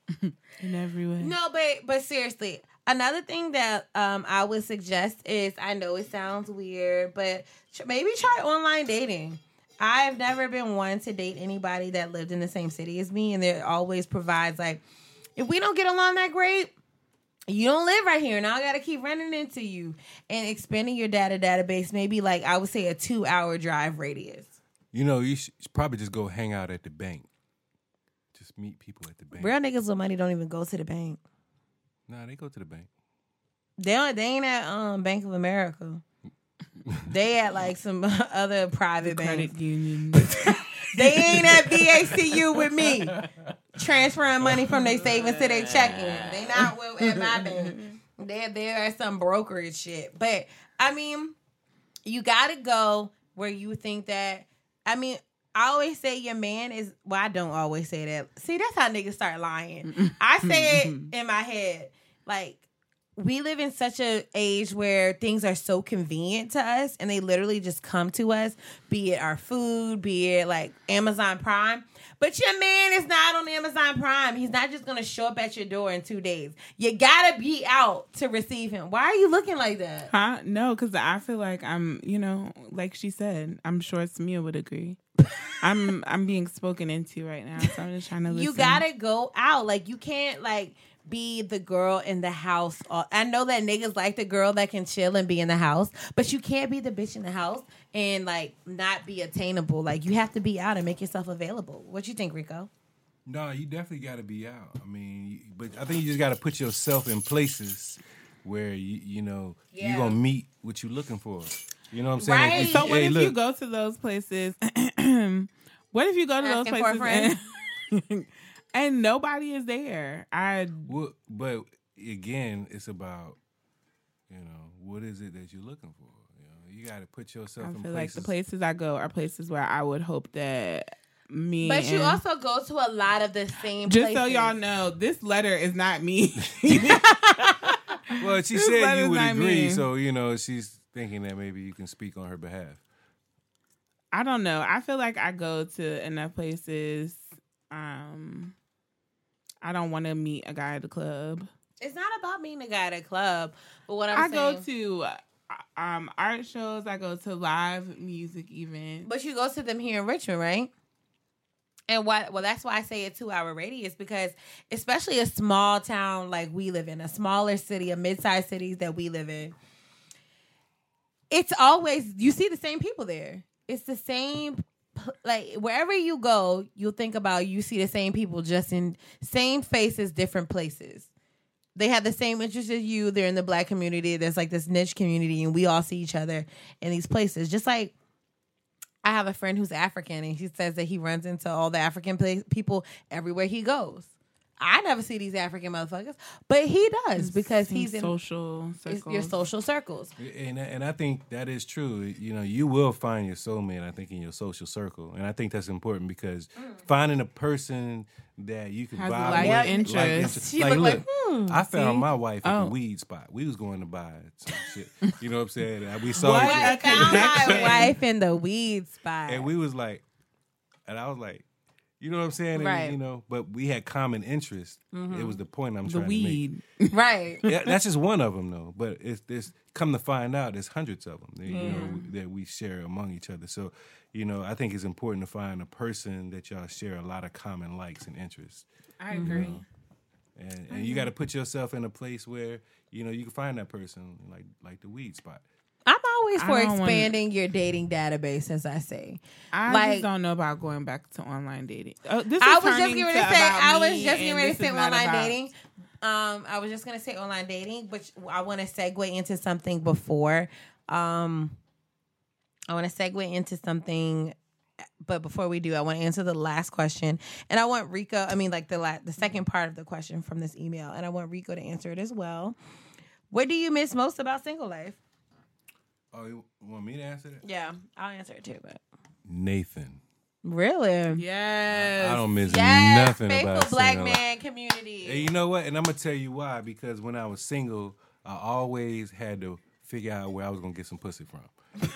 In every way. No, but but seriously, another thing that um I would suggest is I know it sounds weird, but tr- maybe try online dating. I've never been one to date anybody that lived in the same city as me, and there always provides like, if we don't get along that great, you don't live right here, and I got to keep running into you and expanding your data database. Maybe like I would say a two hour drive radius. You know, you should probably just go hang out at the bank. Just meet people at the bank. Real niggas with money don't even go to the bank. Nah, they go to the bank. They don't, they ain't at um Bank of America. they at like some other private bank. Credit union. They ain't at VACU with me. Transferring money from their savings to their checking. They not with, at my bank. They're there at some brokerage shit. But I mean, you gotta go where you think that I mean, I always say your man is well, I don't always say that. See, that's how niggas start lying. I say it in my head. Like we live in such a age where things are so convenient to us and they literally just come to us, be it our food, be it like Amazon Prime. But your man is not on Amazon Prime. He's not just gonna show up at your door in two days. You gotta be out to receive him. Why are you looking like that? Huh? No, because I feel like I'm, you know, like she said, I'm sure Samia would agree. I'm I'm being spoken into right now, so I'm just trying to listen. You gotta go out. Like you can't like be the girl in the house. Uh, I know that niggas like the girl that can chill and be in the house, but you can't be the bitch in the house and like not be attainable. Like you have to be out and make yourself available. What you think, Rico? No, you definitely got to be out. I mean, but I think you just got to put yourself in places where you you know Yeah. you're gonna meet what you're looking for. You know what I'm saying? Right. If- So what hey, if look, you go to those places? what if you go to those Asking for a places and, and nobody is there? I what, but again, it's about you know what is it that you're looking for. You got to put yourself I in feel like the places I go are places where I would hope that me. But you also go to a lot of the same. just so y'all know, this letter is not me. well, she This said you would agree, me. so you know she's thinking that maybe you can speak on her behalf. I don't know. I feel like I go to enough places. Um, I don't want to meet a guy at the club. It's not about meeting a guy at a club, but what I'm i saying. go to um art shows. I go to live music events. But you go to them here in Richmond, right? And why? Well, that's why I say a two-hour radius because, especially a small town like we live in, a smaller city, a mid-sized cities that we live in, it's always you see the same people there. It's the same. Like wherever you go, you'll think about you see the same people, just in same faces, different places. They have the same interests as you. They're in the black community. There's like this niche community, and we all see each other in these places. Just like I have a friend who's African, and he says that he runs into all the African people everywhere he goes. I never see these African motherfuckers, but he does because he's in social circles. your social circles. And and I think that is true. You know, you will find your soulmate. I think in your social circle, and I think that's important because finding a person that you can Has a vibe like with, interest. interest. You Like, look like, hmm, I found see? my wife at Oh. the weed spot. We was going to buy some shit. You know what I'm saying? We saw What? I found my wife in the weed spot. and we was like, and I was like, you know what I'm saying? And, Right. Mm-hmm. you know, but we had common interests. It was the point I'm the trying to make. weed. right. Yeah, that's just one of them though. But it's this. Come to find out, there's hundreds of them. That, you know that we share among each other. So, you know, I think it's important to find a person that y'all share a lot of common likes and interests. I agree. And, and you got to put yourself in a place where you know you can find that person, like like the weed spot. Always for wanna- expanding your dating database, as I say. I Like- just don't know about going back to online dating. Oh, this I was just getting ready to to say. I was just getting ready to say online about- dating. Um, I was just gonna say online dating, but I want to segue into something before. Um, I want to segue into something, but before we do, I want to answer the last question, and I want Rico. I mean, like the la- the second part of the question from this email, and I want Rico to answer it as well. What do you miss most about single life? Oh, you want me to answer that? Yeah, I'll answer it too. But Nathan. really, Yes. I don't miss yes, nothing faithful about black single life. man community. And you know what? And I'm gonna tell you why. Because when I was single, I always had to figure out where I was gonna get some pussy from.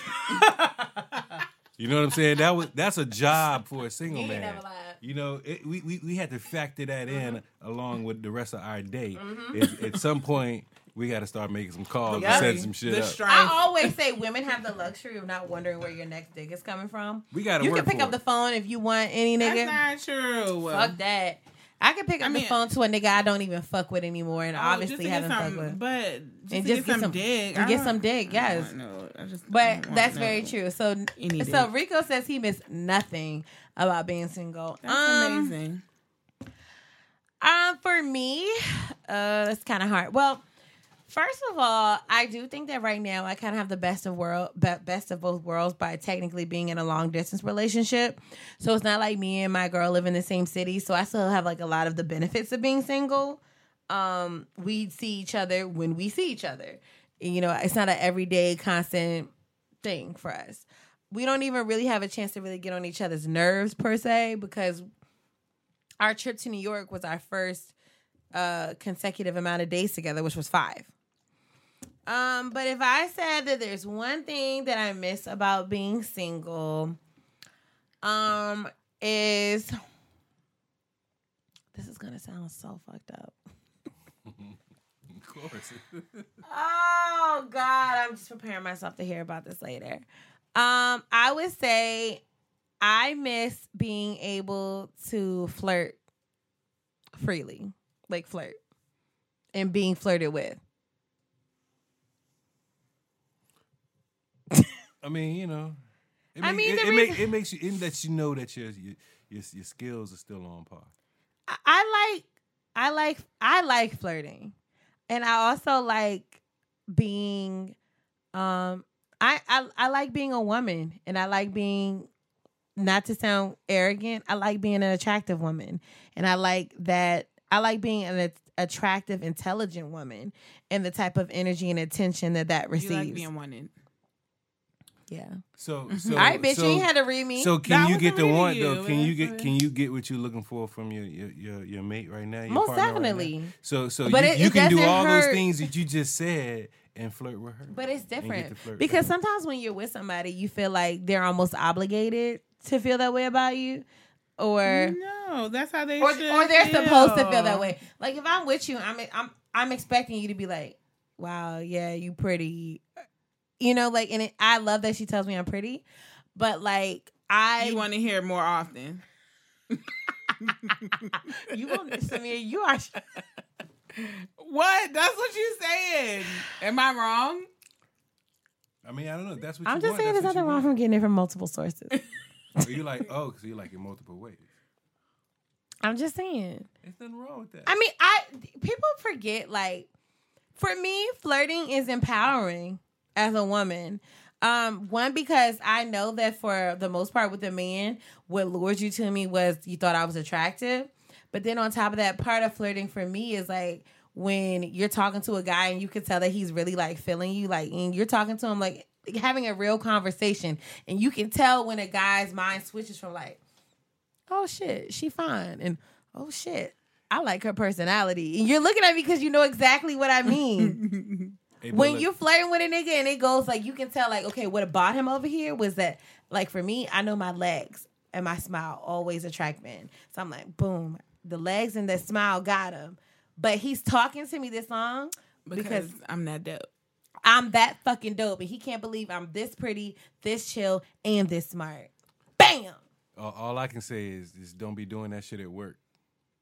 you know what I'm saying? That was that's a job for a single You ain't man. never lied. You know, it, we, we we had to factor that in Mm-hmm. along with the rest of our day. At, at some point, we got to start making some calls Yeah. and setting some shit the up. strife. I always say women have the luxury of not wondering where your next dick is coming from. We gotta You work can pick up it. the phone if you want any nigga. That's not true. Fuck that. I can pick up I mean- the phone to a nigga I don't even fuck with anymore, and Oh, obviously just to get haven't fucked with. But just And to get, some, dick. and get some dick, I yes. don't. I just But don't that's no. very true. So, Any so dick. Rico says he missed nothing about being single. That's um, amazing. Um, for me, uh, it's kind of hard. Well, first of all, I do think that right now I kind of have the best of world, be- best of both worlds by technically being in a long distance relationship. So it's not like me and my girl live in the same city. So I still have like a lot of the benefits of being single. Um, we see each other when we see each other. You know, it's not an everyday constant thing for us. We don't even really have a chance to really get on each other's nerves per se because our trip to New York was our first uh consecutive amount of days together, which was five. Um, but if I said that there's one thing that I miss about being single, um, is this is gonna sound so fucked up. Of course. Oh God, I'm just preparing myself to hear about this later. Um, I would say I miss being able to flirt freely, like flirt, and being flirted with. I mean, you know. It I make- mean, it, the it, make, it makes you it lets you know that your your your, your skills are still on par. I, I like, I like, I like flirting, and I also like being, um, I I, I like being a woman, and I like being not to sound arrogant, I like being an attractive woman. And I like that I like being an attractive, intelligent woman and the type of energy and attention that that receives. You like being wanted. Yeah. So, mm-hmm. so All right, bitch, so, you ain't had to read me. So can That you get the reading one you, though? Can you get can you get what you're looking for from your your your, your mate right now? Your Most partner right now? definitely. So so But you, it- you it can do doesn't all those things that you just said and flirt with her. But it's different because back. sometimes when you're with somebody, you feel like they're almost obligated to feel that way about you, or No, that's how they or, should or they're supposed to feel feel. that way. Like if I'm with you, I'm I'm I'm expecting you to be like, "Wow, yeah, you pretty," you know, like. And it, I love that she tells me I'm pretty, but like I You want to hear more often. you want Samir, you are. What? That's what you saying. Am I wrong? I mean, I don't know. That's what I'm you just want. saying there's That's what nothing wrong want. from getting it from multiple sources. Oh, you like oh, because you like it multiple ways. I'm just saying. There's nothing wrong with that. I mean, I people forget like for me, flirting is empowering as a woman. Um, one because I know that for the most part with a man, what lured you to me was you thought I was attractive. But then on top of that, part of flirting for me is like when you're talking to a guy and you can tell that he's really like feeling you, like and you're talking to him like having a real conversation, and you can tell when a guy's mind switches from like, oh shit, she fine, and oh shit, I like her personality, and you're looking at me because you know exactly what I mean. Hey, when look, you're flirting with a nigga and it goes like you can tell like okay what brought him over here was that like for me i know my legs and my smile always attract men. So i'm like boom the legs and the smile got him. But he's talking to me this long because, because I'm that dope. i'm that fucking dope and he can't believe i'm this pretty this chill and this smart. Bam! All, all I can say is, is don't be doing that shit at work.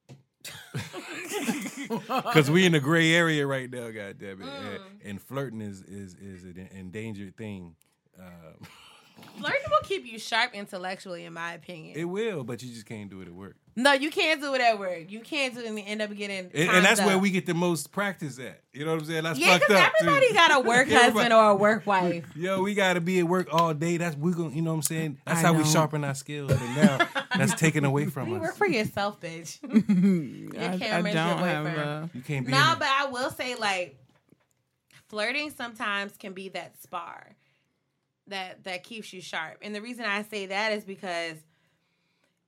Because we in the gray area right now, goddamn it, Mm. and, and flirting is is is an endangered thing. Um, flirting will keep you sharp intellectually in my opinion it will, but you just can't do it at work. no you can't do it at work you can't do it and end up getting And, and timed that's where we get the most practice at. You know what I'm saying? That's yeah fucked because up. too. everybody got a work Everybody- husband or a work wife Yo, we gotta be at work all day. That's we gonna, you know what I'm saying? That's I how we sharpen our skills. And now that's taken away from You us. work for yourself, bitch. I, I camera's don't your have boyfriend. a. You can't be. no, in it. but I will say, like, flirting sometimes can be that spar that that keeps you sharp. And the reason I say that is because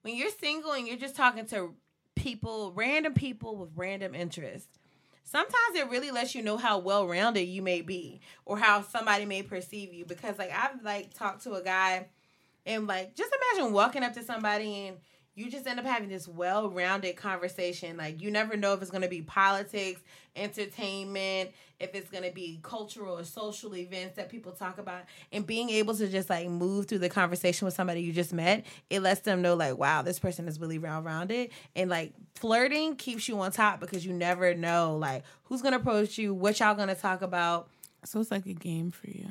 when you're single and you're just talking to people, random people with random interests, sometimes it really lets you know how well rounded you may be or how somebody may perceive you. Because like I've like talked to a guy and like just imagine walking up to somebody and you just end up having this well-rounded conversation. Like you never know if it's going to be politics entertainment if it's going to be cultural or social events that people talk about. And being able to just like move through the conversation with somebody you just met it lets them know like wow this person is really well-rounded and like flirting keeps you on top because you never know like who's going to approach you what y'all going to talk about. So it's like a game for you.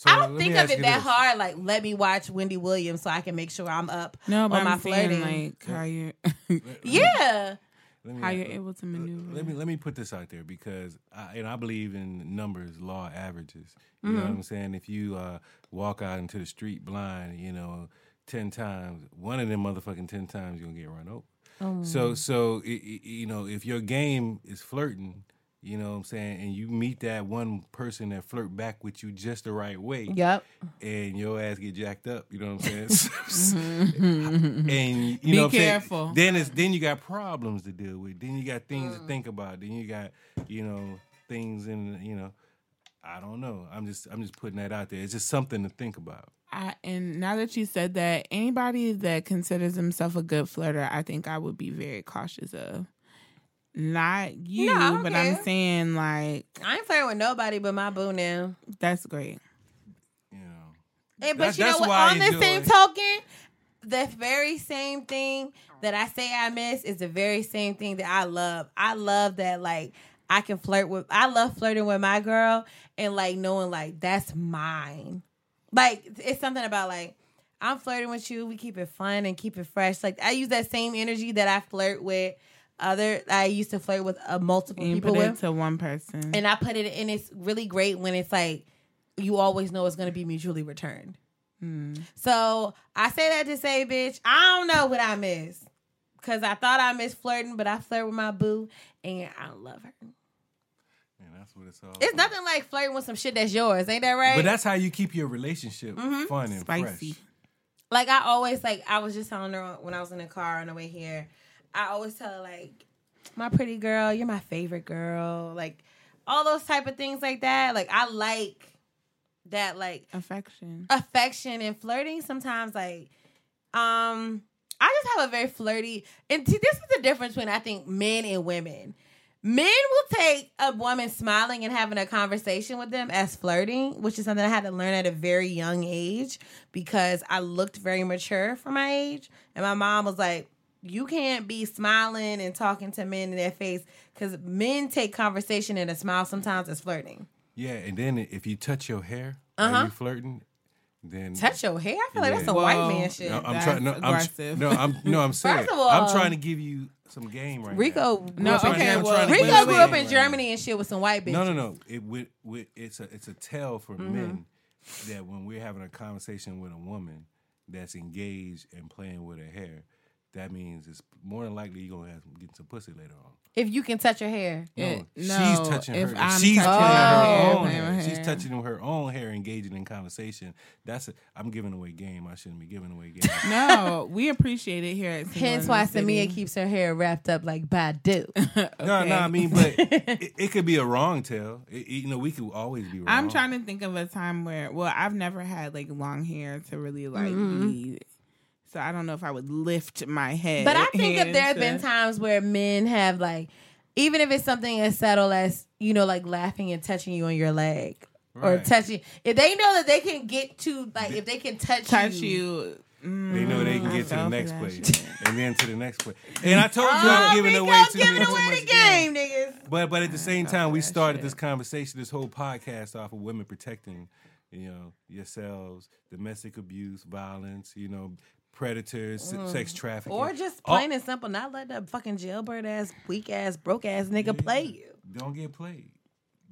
So I don't think of it that this. hard. Like, let me watch Wendy Williams so I can make sure I'm up No, but on my I'm saying flirting. like how you yeah, me- how you're able to maneuver. Let me let me put this out there because I and I believe in numbers, law averages. You Mm-hmm. know what I'm saying? If you uh, walk out into the street blind, you know, ten times, one of them motherfucking ten times you're gonna get run over. Oh. So so i- i- you know if your game is flirting, you know what I'm saying, and you meet that one person that flirt back with you just the right way, yep. and your ass get jacked up. You know what I'm saying? and you Be know, what I'm saying? careful. Then it's then you got problems to deal with. Then you got things Mm. to think about. Then you got you know things in you know. I don't know. I'm just I'm just putting that out there. It's just something to think about. I, and now that you said that, anybody that considers himself a good flirter, I think I would be very cautious of. Not you, No, but care. I'm saying like I ain't flirting with nobody but my boo now. that's great. You know. Hey, but That's- you know what? I On the enjoy- same token, the very same thing that I say I miss is the very same thing that I love. I love that like I can flirt with. I love flirting with my girl and like knowing like that's mine. Like it's something about like I'm flirting with you. We keep it fun and keep it fresh. Like I use that same energy that I flirt with other. I used to flirt with uh, multiple you people put with to one person. and I put it in it's really great when it's like you always know it's going to be mutually returned. So I say that to say, bitch, I don't know what I miss because I thought I missed flirting, but I flirt with my boo and I love her. And that's what it's all. It's about. nothing like flirting with some shit that's yours, ain't that right? But that's how you keep your relationship Mm-hmm. fun and Spicy. fresh. like I always like I was just telling her when I was in the car on the way here. I always tell her like, my pretty girl, you're my favorite girl, like all those type of things like that. Like I like that like Affection. affection and flirting sometimes like um I just have a very flirty and see, this is the difference between I think men and women. Men will take a woman smiling and having a conversation with them as flirting, which is something I had to learn at a very young age because I looked very mature for my age. And my mom was like, You can't be smiling and talking to men in their face because men take conversation and a smile sometimes as flirting. Yeah, and then if you touch your hair Uh-huh. while you flirting, then Touch your hair? I feel like Yeah. that's a white man shit. No, I'm trying. No, I'm, aggressive. no, I'm no, I'm saying. First of all- I'm trying to give you some game right Rico, now. grew No, up in okay, Germany. well, Rico grew up game in right Germany and shit with some white bitches. No, no, no. It with, with it's a it's a tell for Mm-hmm. men that when we're having a conversation with a woman that's engaged and playing with her hair, that means it's more than likely you're gonna have get some pussy later on. If you can touch her hair. No, It- she's touching if her. If I'm she's touching playing her her hair, own playing hair. She's touching her own hair, engaging in conversation. That's a, I'm giving away game. I shouldn't be giving away game. No, we appreciate it here at Single Hence why the City. Samia keeps her hair wrapped up like Badu. No, no, I mean, but it, it could be a wrong tale. It- it- you know, we could always be wrong. I'm trying to think of a time where, well, I've never had like long hair to really like mm-hmm. be. So I don't know if I would lift my head. But I think if there have to- been times where men have like, even if it's something as subtle as you know, like laughing and touching you on your leg or touching, if they know that they can get to like, if they can touch touch you, you. mm, They know they can get to the next place and then to the next place. And I told you Oh, I'm giving Rico away too, giving too away much the game, niggas. But but at the same time, we started shit. this conversation, this whole podcast off of women protecting, you know, yourselves, domestic abuse, violence, you know, predators, se- sex mm. trafficking, Or just plain and simple, not let that fucking jailbird ass, weak ass, broke ass nigga play you. don't get played.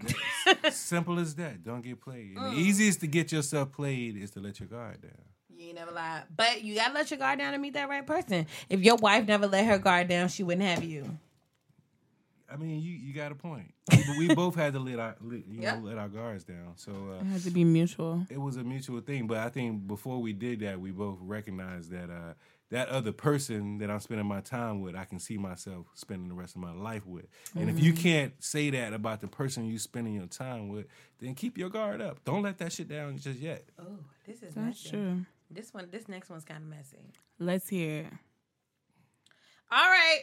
Simple as that. Don't get played. And the mm. easiest to get yourself played is to let your guard down. You ain't never lie, But you gotta let your guard down to meet that right person. If your wife never let her guard down, she wouldn't have you. I mean, you you got a point. We, we both had to let our let, you Yeah. know let our guards down. So uh, It had to be mutual. it was a mutual thing. But I think before we did that, we both recognized that uh, that other person that I'm spending my time with, I can see myself spending the rest of my life with. And if you Mm-hmm. can't say that about the person you're spending your time with, then keep your guard up. Don't let that shit down just yet. Oh, this is That's messy. true. This one, this next one's kind of messy. Let's hear it. All right.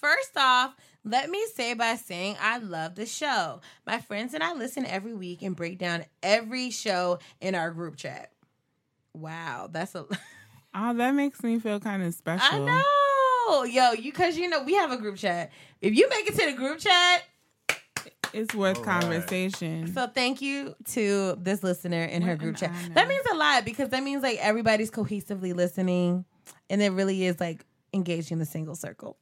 First off, let me say by saying I love the show. My friends and I listen every week and break down every show in our group chat. Wow, that's a. Oh, that makes me feel kind of special. I know, yo, you because you know we have a group chat. If you make it to the group chat, It's worth All right. conversation. So thank you to this listener in her group chat. honor. That means a lot because that means like everybody's cohesively listening, and it really is like engaging in the single circle.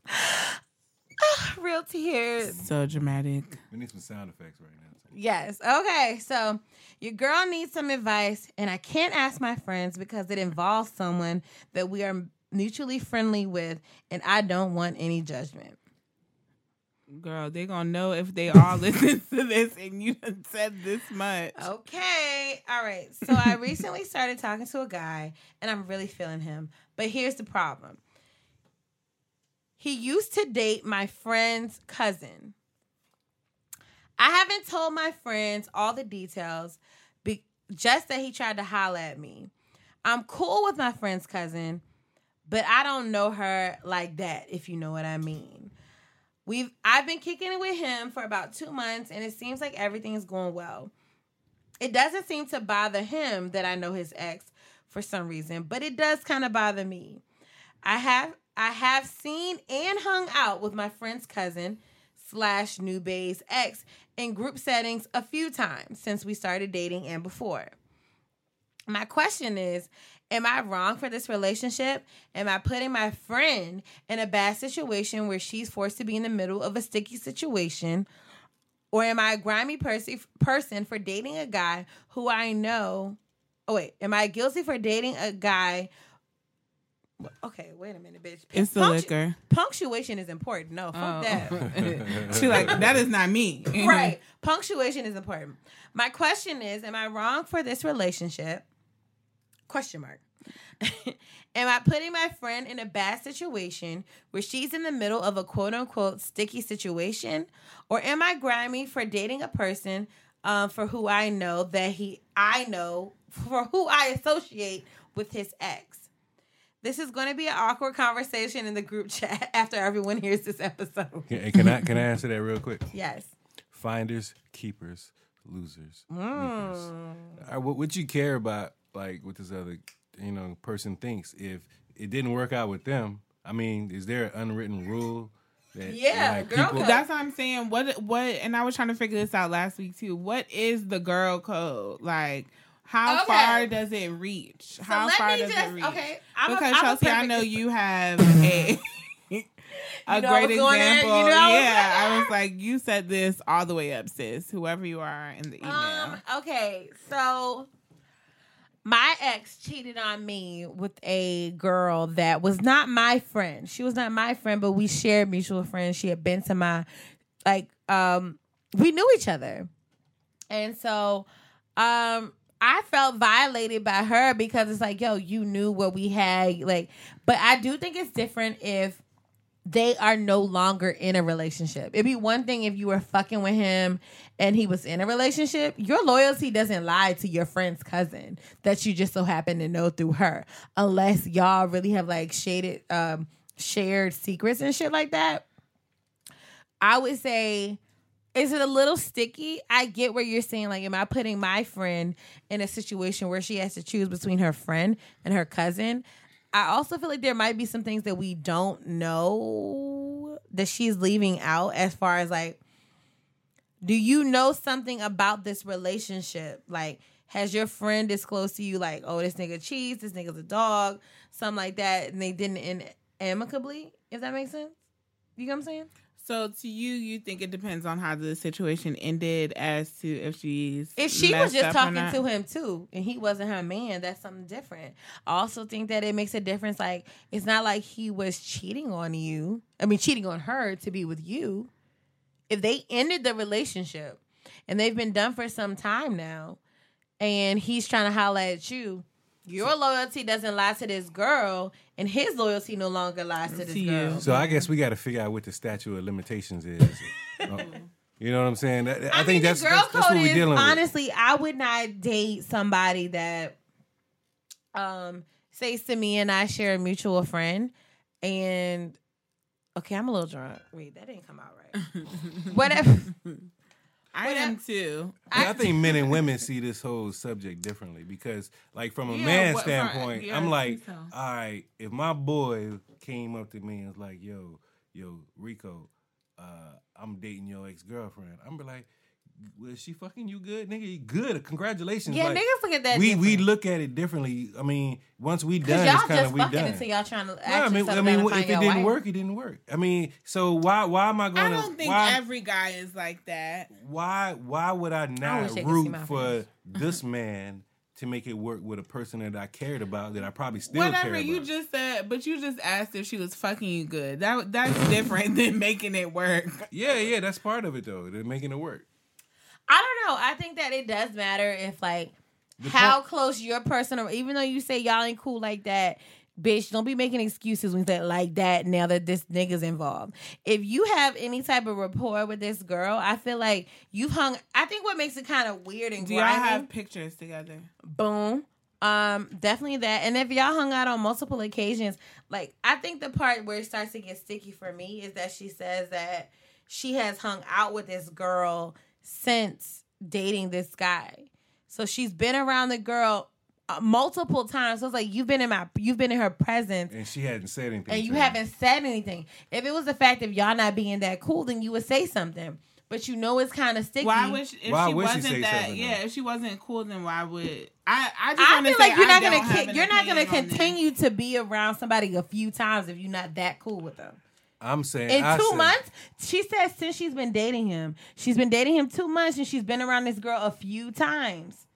Real tears. so dramatic. We need some sound effects right now. Yes. Okay. So your girl needs some advice, and I can't ask my friends because it involves someone that we are mutually friendly with, and I don't want any judgment. Girl, they're gonna know if they all listen to this and you said this much. Okay. All right. So I recently started talking to a guy and I'm really feeling him. But here's the problem. He used to date my friend's cousin. I haven't told my friends all the details, be- just that he tried to holler at me. I'm cool with my friend's cousin, but I don't know her like that, if you know what I mean. We've I've been kicking it with him for about two months, and it seems like everything is going well. It doesn't seem to bother him that I know his ex for some reason, but it does kind of bother me. I have I have seen and hung out with my friend's cousin slash new bae's ex in group settings a few times since we started dating and before. My question is Am I wrong for this relationship? Am I putting my friend in a bad situation where she's forced to be in the middle of a sticky situation? Or am I a grimy pers- person for dating a guy who I know? Oh, wait. Am I guilty for dating a guy? Okay, wait a minute, bitch. It's the Punctu- liquor. Punctuation is important. No, fuck Oh. that. she like, that is not me. right. Punctuation is important. My question is, am I wrong for this relationship? Question mark. am I putting my friend in a bad situation where she's in the middle of a quote unquote sticky situation? Or am I grimy for dating a person um, for who I know that he I know for who I associate with his ex? This is going to be an awkward conversation in the group chat after everyone hears this episode. Can, can I can I answer that real quick? Yes. Finders, keepers, losers. Mm. reapers. What what you care about, like what this other you know person thinks? If it didn't work out with them, I mean, is there an unwritten rule? That, Yeah, like, girl people- code. That's what I'm saying. What what and I was trying to figure this out last week too. What is the girl code? Like how Okay. far does it reach? how far does just- it reach? okay, I'm because a Chelsea, I know you have a a know great you example. know I yeah, I was like, you said this all the way up, sis. Whoever you are in the email. Um, okay, so my ex cheated on me with a girl that was not my friend. She was not my friend, but we shared mutual friends. She had been to my like um we knew each other. And so um I felt violated by her because it's like, yo, you knew what we had like but I do think it's different if they are no longer in a relationship. It'd be one thing if you were fucking with him and he was in a relationship. Your loyalty doesn't lie to your friend's cousin that you just so happen to know through her, unless y'all really have like shaded, um, shared secrets and shit like that. I would say, is it a little sticky? I get where you're saying, like, am I putting my friend in a situation where she has to choose between her friend and her cousin? I also feel like there might be some things that we don't know that she's leaving out as far as like do you know something about this relationship? Like has your friend disclosed to you like, oh, this nigga cheats, this nigga's a dog, something like that, and they didn't end amicably, if that makes sense? You know what I'm saying? So to you, you think it depends on how the situation ended as to if she's If she was just talking to him too, and he wasn't her man, that's something different. I also think that it makes a difference. Like it's not like he was cheating on you. I mean, cheating on her to be with you. If they ended the relationship and they've been done for some time now, and he's trying to holler at you, your loyalty doesn't lie to this girl, and his loyalty no longer lies to this To you. girl. So I guess we got to figure out what the statute of limitations is. Uh, you know what I'm saying? That- I, I, think mean, that's the girl that's, that's code what we're is dealing with. honestly, I would not date somebody that, um, say to me and I share a mutual friend, and okay, I'm a little drunk. Wait, that didn't come out right. Whatever. I What am if- too. Yeah, I think men and women see this whole subject differently because, like, from a Yeah, man's what- for- standpoint, yeah, I'm like, think so. all right, if my boy came up to me and was like, yo, yo, Rico, uh, I'm dating your ex girlfriend, I'm be like, was she fucking you good, nigga? You Good, congratulations. Yeah, Like, niggas look at that. we we look at it differently. I mean, once we done, y'all it's kind just of we fucking done. until y'all trying to No, I mean, settle I mean, if it didn't wife. work, it didn't work. I mean, so why why am I I going to I don't think why every guy is like that. why why would I not wish they could see root my for this man to make it work with a person that I cared about that I probably still Whatever care you just said, but you just asked if she was fucking you good. That that's different than making it work. yeah, yeah, that's part of it though. They're making it work. I don't know. I think that it does matter if like The how point- close your person or even though you say y'all ain't cool like that, bitch, don't be making excuses when you say like that now that this nigga's involved. If you have any type of rapport with this girl, I feel like you've hung I think what makes it kind of weird and Do y'all have pictures together? boom. Um, definitely that. And if y'all hung out on multiple occasions, like I think the part where it starts to get sticky for me is that she says that she has hung out with this girl since dating this guy. So she's been around the girl uh, multiple times. So it's like you've been in my you've been in her presence And she hadn't said anything. and you haven't said anything. If it was the fact of y'all not being that cool, then you would say something. But you know it's kind of sticky. Why would she, if Why she would wasn't say that? something, yeah, though? if she wasn't cool, then why would I? I just I wanna feel say like you're I not gonna ki- you're not gonna opinion on this. continue to be around somebody a few times if you're not that cool with them. I'm saying In I two said- months, she says since she's been dating him, she's been dating him two months and she's been around this girl a few times.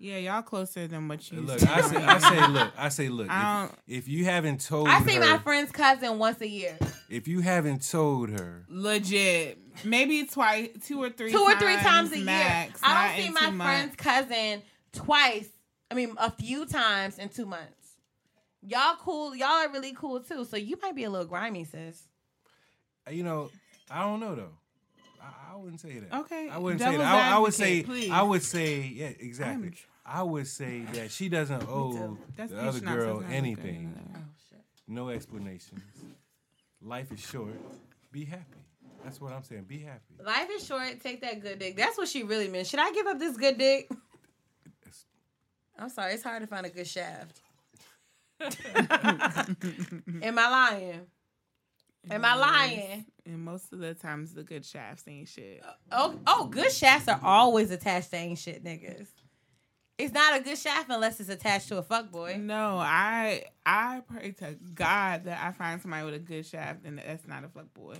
Yeah, y'all closer than what you. Look. I say, I say, look, I say, look. I If, um, if you haven't told I see her, my friend's cousin once a year, if you haven't told her, legit. Maybe twice, two or three, two or three times a max, year. I don't see my two months. friend's cousin twice. I mean, a few times in two months. Y'all cool. Y'all are really cool too. So you might be a little grimy, sis. You know, I don't know though. I, I wouldn't say that. Okay, I wouldn't say devil's that. I, I would say. please. I would say. Yeah, exactly. I'm tr- I would say that she doesn't owe That's the other girl supposed to have a anything. good- oh, No explanations. Life is short. Be happy. That's what I'm saying. Be happy. Life is short. Take that good dick. That's what she really meant. Should I give up this good dick? I'm sorry. It's hard to find a good shaft. Am I lying? Am I lying? And most of the times, the good shafts ain't shit. Oh, oh, good shafts are always attached to ain't shit niggas. It's not a good shaft unless it's attached to a fuck boy. No, I I pray to God that I find somebody with a good shaft, and that's not a fuck boy.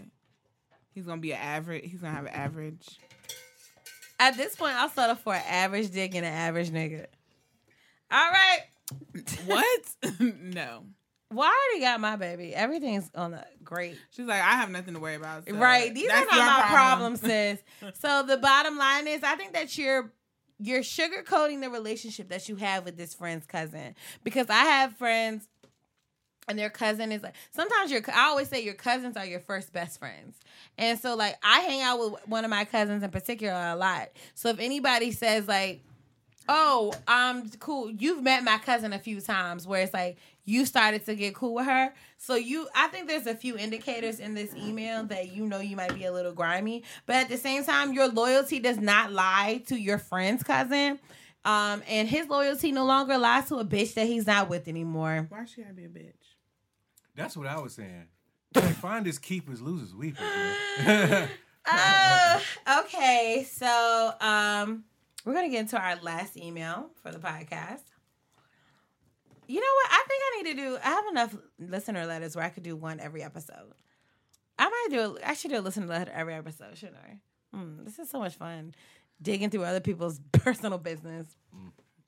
He's gonna be an average. He's gonna have an average. At this point, I'll settle for an average dick and an average nigga. All right. What? no. Well, I already got my baby. Everything's on the great. She's like, I have nothing to worry about. so right. These are not my problem. problems, sis. so the bottom line is I think that you're you're sugarcoating the relationship that you have with this friend's cousin. Because I have friends and their cousin is like sometimes your I always say your cousins are your first best friends. And so like I hang out with one of my cousins in particular a lot. So if anybody says like oh, um, cool. You've met my cousin a few times where it's like you started to get cool with her. So you, I think there's a few indicators in this email that you know you might be a little grimy, but at the same time, your loyalty does not lie to your friend's cousin. Um, and his loyalty no longer lies to a bitch that he's not with anymore. Why should I be a bitch? That's what I was saying. Like, finders keepers, losers weepers. Man. Uh, okay, so um, we're gonna get into our last email for the podcast. You know what? I think I need to do. I have enough listener letters where I could do one every episode. I might do. I should do a listener letter every episode, shouldn't I? Hmm, this is so much fun digging through other people's personal business.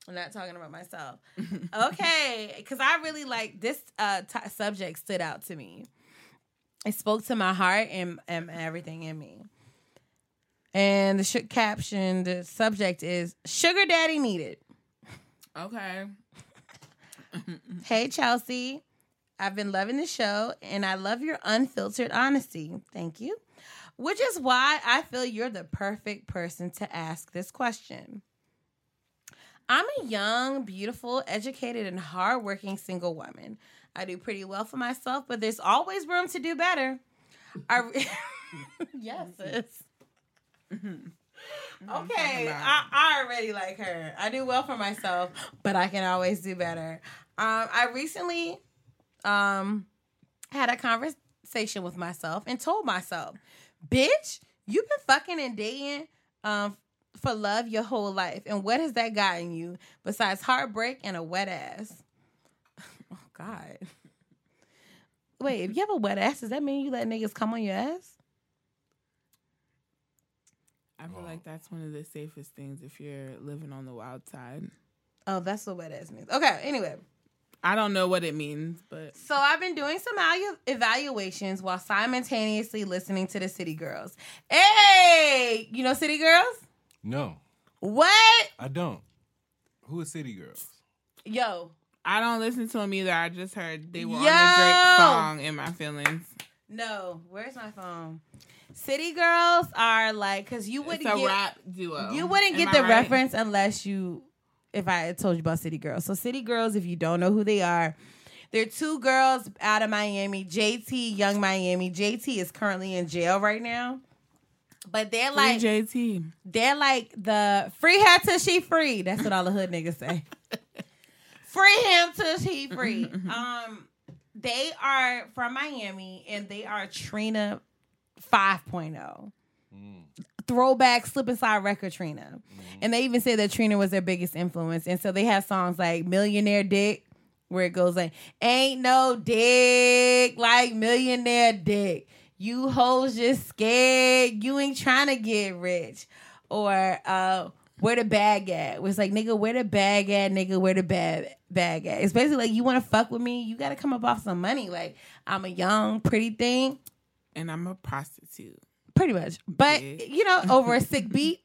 I'm not talking about myself. okay, because I really like this uh, t- subject stood out to me. It spoke to my heart and, and everything in me. And the sh- caption, the subject is Sugar Daddy Needed. Okay. Hey, Chelsea. I've been loving the show and I love your unfiltered honesty. Thank you. Which is why I feel you're the perfect person to ask this question. I'm a young, beautiful, educated, and hardworking single woman. I do pretty well for myself, but there's always room to do better. I re- yes, sis. Okay, I, I already like her. I do well for myself, but I can always do better. Um, I recently um had a conversation with myself and told myself, "Bitch, you've been fucking and dating um for love your whole life, and what has that gotten you besides heartbreak and a wet ass?" Oh God. Wait, if you have a wet ass, does that mean you let niggas come on your ass? I feel like that's one of the safest things if you're living on the wild side. Oh, that's what wet ass means. Okay, anyway. I don't know what it means, but So I've been doing some evalu- evaluations while simultaneously listening to the City Girls. Hey, you know City Girls? no, What? I don't. Who is City Girls? Yo, I don't listen to them either. I just heard they were on a Drake song in my feelings. no. Where's my phone? City Girls are like because you wouldn't a get rap duo. you wouldn't Am get I the right? reference unless you if I had told you about City Girls. So City Girls, if you don't know who they are, they're two girls out of Miami. JT, Young Miami. JT is currently in jail right now. But they're Free like JT. They're like the free her till she free. That's what all the hood niggas say. free him till he free. um, they are from Miami and they are Trina 5.0. Throwback Slip-N-Slide record Trina. And they even said that Trina was their biggest influence. And so they have songs like Millionaire Dick, where it goes like, Ain't no dick like millionaire dick. You hoes just scared. You ain't trying to get rich. Or uh where the bag at? It's like, nigga, where the bag at? Nigga, where the bag bag at? It's basically like you want to fuck with me, you gotta come up off some money. Like I'm a young, pretty thing. And I'm a prostitute. Pretty much. But Yeah. you know, over a sick beat.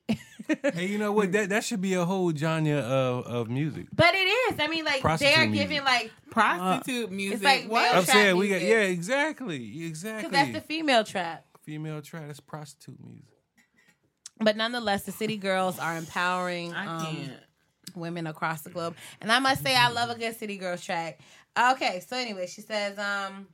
Hey, you know what? That that should be a whole genre of, of music. But it is. I mean, like they are music. giving like Prostitute music. It's like what? I'm saying we got yeah, exactly, exactly. because that's the female trap. female trap. That's prostitute music. But nonetheless, the city girls are empowering um, women across the globe. And I must say, I love a good city girls track. Okay, so anyway, she says, um,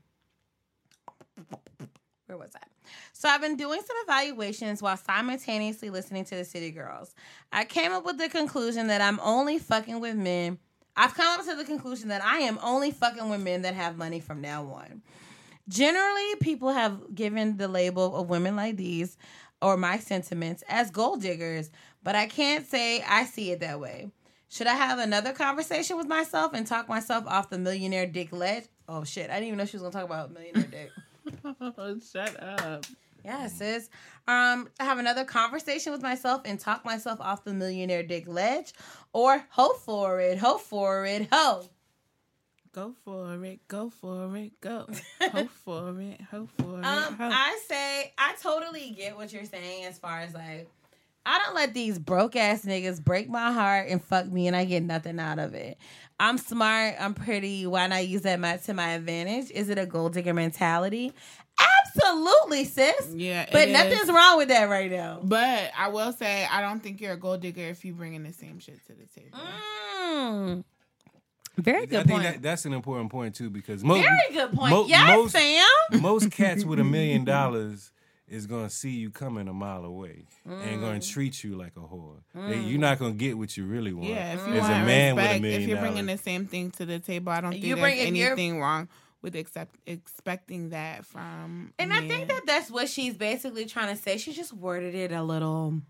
where was I? So I've been doing some evaluations while simultaneously listening to the City Girls. I came up with the conclusion that I'm only fucking with men. I've come up to the conclusion that I am only fucking with men that have money from now on. Generally, people have given the label of women like these or my sentiments as gold diggers, but I can't say I see it that way. Should I have another conversation with myself and talk myself off the millionaire dick ledge? Oh shit, I didn't even know she was gonna talk about millionaire dick. Shut up. Yeah, sis. Um, I have another conversation with myself and talk myself off the millionaire dick ledge, or hope for it, hope for it, ho. Go for it, go for it, go. hope for it, hope for it. Um, hope. I say I totally get what you're saying as far as like I don't let these broke ass niggas break my heart and fuck me and I get nothing out of it. I'm smart, I'm pretty, why not use that my, to my advantage? Is it a gold digger mentality? Absolutely, sis. Yeah, But it nothing's is. wrong with that right now. But I will say, I don't think you're a gold digger if you bring in the same shit to the table. Mm. Very I good think point. that, that's an important point too because most Very good point. mo- yes, most, Sam. most cats with a million dollars is gonna see you coming a mile away and gonna Mm. treat you like a whore. They- you're not gonna get what you really want. Yeah, if you as want a man with a respect, million if you're bringing dollars. the same thing to the table, I don't think You there's bring- if you're- anything wrong with accept, expecting that from. a And I think that that's what she's basically trying to say. She just worded it a little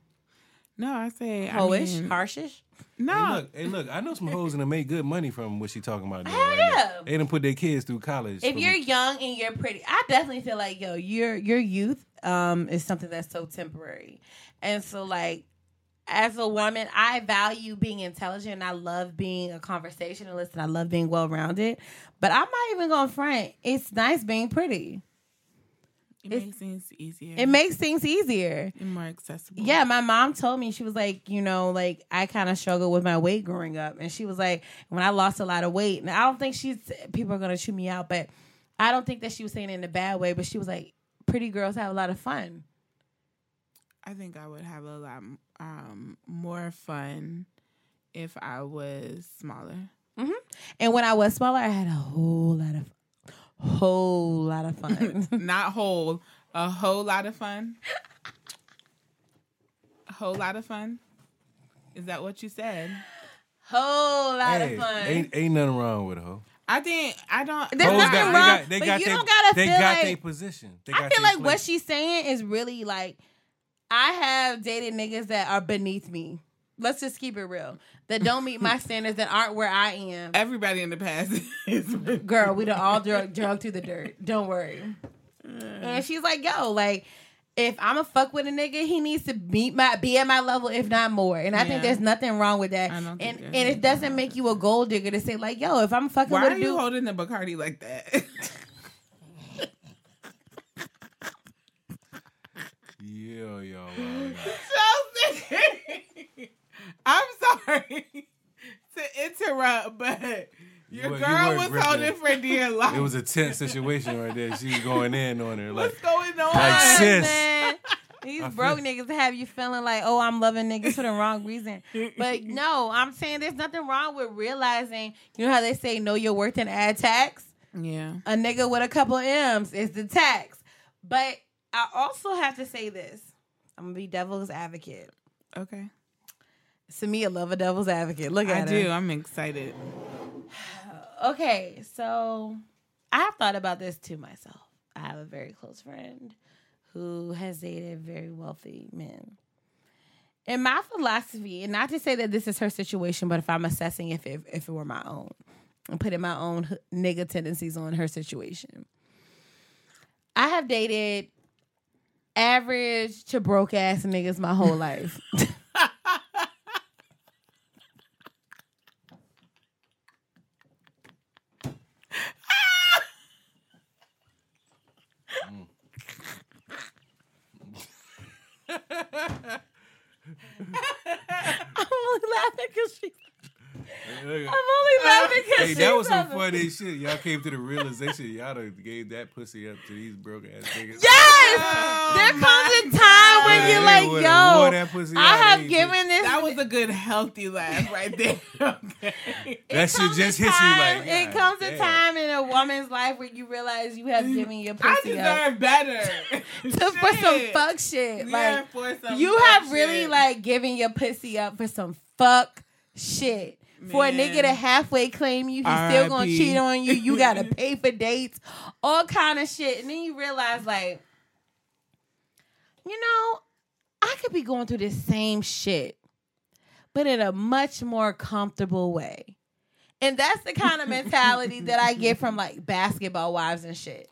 no, I say I hoish, mean, harshish. No, Hey, look, hey, look, I know some hoes and they make good money from what she talking about. Doing Hell right yeah. They done put their kids through college. If you're young and you're pretty, I definitely feel like yo, your your youth um is something that's so temporary, and so like as a woman, I value being intelligent. and I love being a conversationalist, and I love being well rounded. But I'm not even gonna front. It's nice being pretty. It it's- makes things easier. It makes things easier. and more accessible. Yeah, my mom told me she was like, you know, like I kind of struggled with my weight growing up, and she was like, when I lost a lot of weight, and I don't think she's people are gonna chew me out, but I don't think that she was saying it in a bad way, but she was like, pretty girls have a lot of fun. I think I would have a lot um, more fun if I was smaller. And when I was smaller, I had a whole lot of, whole lot of fun. Not whole, a whole lot of fun. A whole lot of fun. Is that what you said? whole lot hey, of fun. ain't, ain't nothing wrong with a hoe. I think I don't. There's nothing got- wrong, they got, they but got you their, don't gotta they feel got like- their position. They I feel their like what she's saying is really like I have dated niggas that are beneath me. Let's just keep it real. That don't meet my standards that aren't where I am. Everybody in the past is. Girl, we done all drug drug through the dirt. Don't worry. And she's like, yo, like if I'm a fuck with a nigga, he needs to meet my be at my level, if not more. And I think there's nothing wrong with that. I don't think And and it doesn't make you a gold digger to say like, yo, if I'm fucking Why with are a you dude, holding the Bacardi like that? Yeah, y'all. wild out. Chelsea, I'm sorry to interrupt, but your you girl were was gripping. holding for dear life. It was a tense situation right there. She was going in on her. Like, What's going on? Like, sis. man. These I feel- broke niggas have you feeling like, oh, I'm loving niggas for the wrong reason. But no, I'm saying there's nothing wrong with realizing, you know how they say know your worth and add tax? Yeah. A nigga with a couple M's is the tax. But I also have to say this. I'm gonna be devil's advocate. Okay. Samia love a devil's advocate. Look at I at do. I'm excited. Okay, so I have thought about this to myself. I have a very close friend who has dated very wealthy men. And my philosophy, and not to say that this is her situation, but if I'm assessing if it, if it were my own, and putting my own nigga tendencies on her situation, I have dated average to broke ass niggas my whole life. I'm only laughing because she. I'm only laughing because Hey, that was some laughing. funny shit. Y'all came to the realization y'all done gave that pussy up to these broke ass niggas. Yes, oh there comes a time when Yeah, you're they like, yo, that pussy I have given this. That was a good healthy laugh right there. Okay. That shit comes just a hits you time- like. it God comes a time in a woman's life where you realize you have given your pussy up I deserve better. to, for some fuck shit. Yeah, Like for some you fuck have really shit. like given your pussy up for some fuck shit. For a nigga to halfway claim you, he's still gonna cheat on you. You gotta pay for dates, all kind of shit, and then you realize like, you know, I could be going through the same shit, but in a much more comfortable way. And that's the kind of mentality that I get from like basketball wives and shit.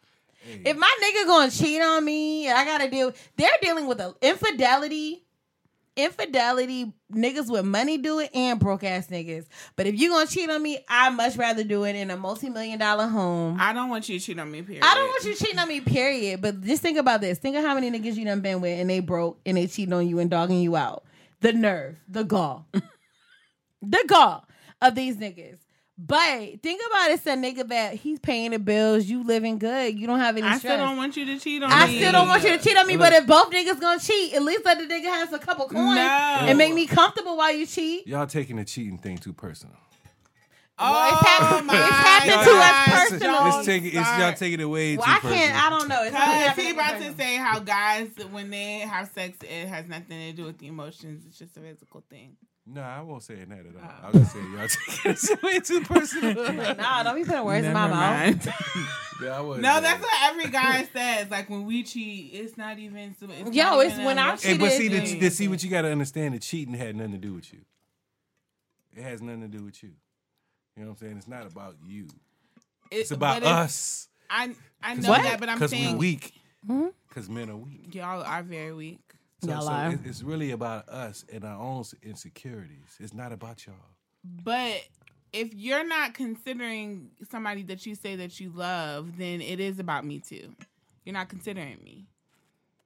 If my nigga gonna cheat on me, I gotta deal. They're dealing with a infidelity, infidelity. Niggas with money do it, and broke ass niggas. But if you gonna cheat on me, I much rather do it in a multi million dollar home. I don't want you to cheat on me. Period. I don't want you cheating on me, period. But just think about this. Think of how many niggas you done been with and they broke and they cheating on you and dogging you out. The nerve, the gall, the gall of these niggas. But think about it, it's a nigga that he's paying the bills, you living good, you don't have any I stress. still don't want you to cheat on I me. I still don't want you to cheat on me, but if both niggas gonna cheat, at least let the nigga have a couple coins No. and make me comfortable while you cheat. Y'all taking the cheating thing too personal. Oh, it's happened- my it's happened God. to us It's- personal. It's, taking, it's y'all taking it way Well, too I personal. can't. I don't know. It's not Cause happening he about personal. to say how guys when they have sex it has nothing to do with the emotions. It's just a physical thing. No, I won't say that at all. Ah. Oh. I was just saying y'all taking it way too personal. Nah, don't be putting words in my Never mouth. mind. Yeah, I wasn't no, saying that's what every guy says. Like when we cheat, it's not even. It's Yo, not it's even when a- I Hey, but see, cheated. the, the, see what you got to understand. The cheating had nothing to do with you. It has nothing to do with you. You know what I'm saying? It's not about you. It- It's about us. I I know What? that, but I'm saying Because we're saying weak. Hmm? Because men are weak. y'all are very weak. So, Y'all so are. it- it's really about us and our own insecurities. It's not about y'all. But if you're not considering somebody that you say that you love, then it is about me too. You're not considering me.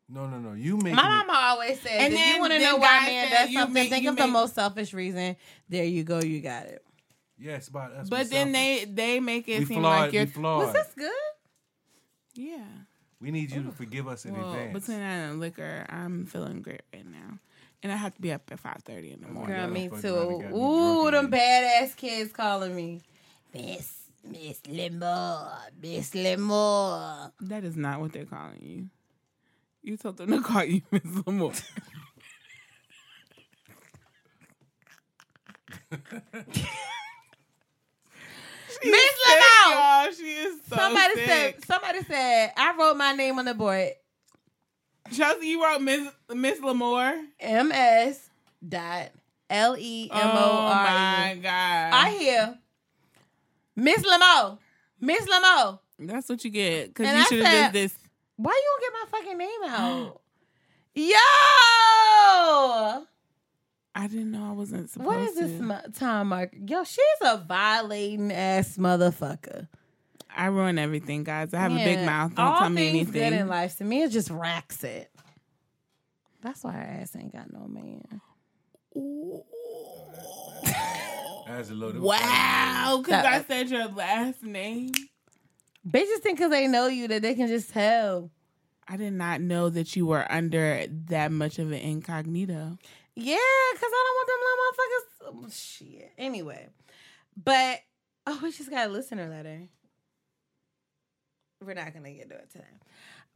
No, no, no. You make My mama always says, And then- you want to know why guys man say does you something, make- think you of the most selfish reason. There you go, you got it. Yeah, it's about us. But then selfish. they they make it we seem flawed. like you're we flawed. Was this good? yeah. We need you to forgive us in Well, advance. between that and liquor, I'm feeling great right now, and I have to be up at five thirty in the morning. Girl, y'all me too. around me Ooh, drunk them badass kids calling me. Miss, Miss Limbo, Miss Limbo. That is not what they're calling you. You told them to call you Miss Lamore. Miss Limbo. Y'all, she is so Somebody sick. said, somebody said, I wrote my name on the board. Chelsea, you wrote Miss Miss Lamore. MS dot L E M O Oh my god! I hear Miss Lamo. Miss Lamo. That's what you get because And you should have said- did this. Why you don't get my fucking name out? Yo! I didn't know I wasn't supposed to. What is this mo- time marker? Yo, she's a violating ass motherfucker. I ruin everything, guys. I have a big mouth. Don't All tell me things good in anything. life to me it just racks it. That's why her ass ain't got no man. That's a load Wow, because I said your last name. Bitches think because they know you that they can just tell. I did not know that you were under that much of an incognito. Yeah, because I don't want them little motherfuckers. oh, shit. Anyway, but oh, we just got a listener letter. We're not gonna get to it today.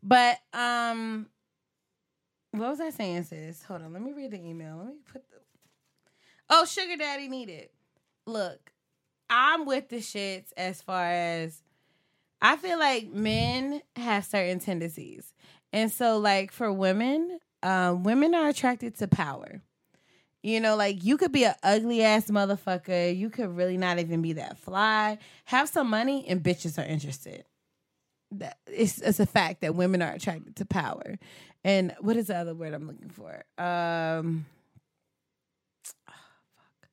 But um, what was I saying, sis? Hold on, let me read the email. Let me put the. Oh, sugar daddy needed. Look, I'm with the shits as far as I feel like men have certain tendencies. And so like for women, um, women are attracted to power. You know, like you could be an ugly ass motherfucker. You could really not even be that fly. Have some money and bitches are interested. That it's it's a fact that women are attracted to power. And what is the other word I'm looking for? Um fuck.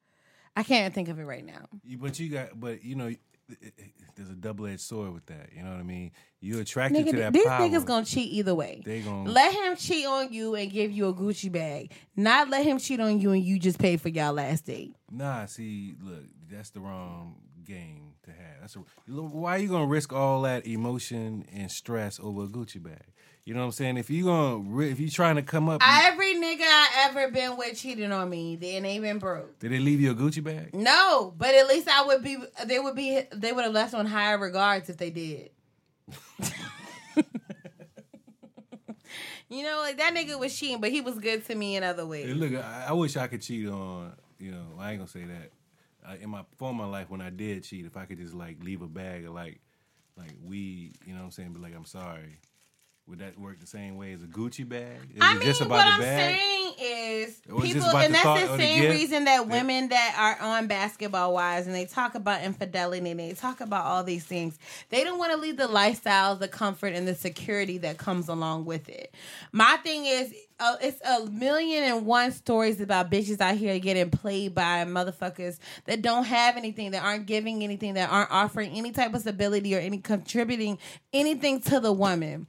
I can't think of it right now. But you got, but you know, it- it- it- there's a double edged sword with that. You know what I mean? You're attracted to Nigga, that these power. niggas gonna cheat either way. They gonna Let him cheat on you and give you a Gucci bag. Not let him cheat on you and you just pay for y'all last date. Nah, see, look, that's the wrong game to have. That's a, why are you gonna risk all that emotion and stress over a Gucci bag? You know what I'm saying? If you gonna if you trying to come up, Every nigga I ever been with cheated on me. Then they been broke. did they leave you a Gucci bag? No, but at least I would be. They would be. They would have left on higher regards if they did. you know, like that nigga was cheating, but he was good to me in other ways. Hey, look, I, I wish I could cheat on. You know, I ain't gonna say that. Uh, in my former life, when I did cheat, if I could just like leave a bag of like like weed, you know what I'm saying? But like, I'm sorry. Would that work the same way as a Gucci bag? Is I it mean, just about what the I'm bag? saying is people, and the that's the or the same reason that women that are on Basketball Wives and they talk about infidelity and they talk about all these things, they don't want to leave the lifestyle, the comfort, and the security that comes along with it. My thing is, uh, it's a million and one stories about bitches out here getting played by motherfuckers that don't have anything, that aren't giving anything, that aren't offering any type of stability or any contributing anything to the woman.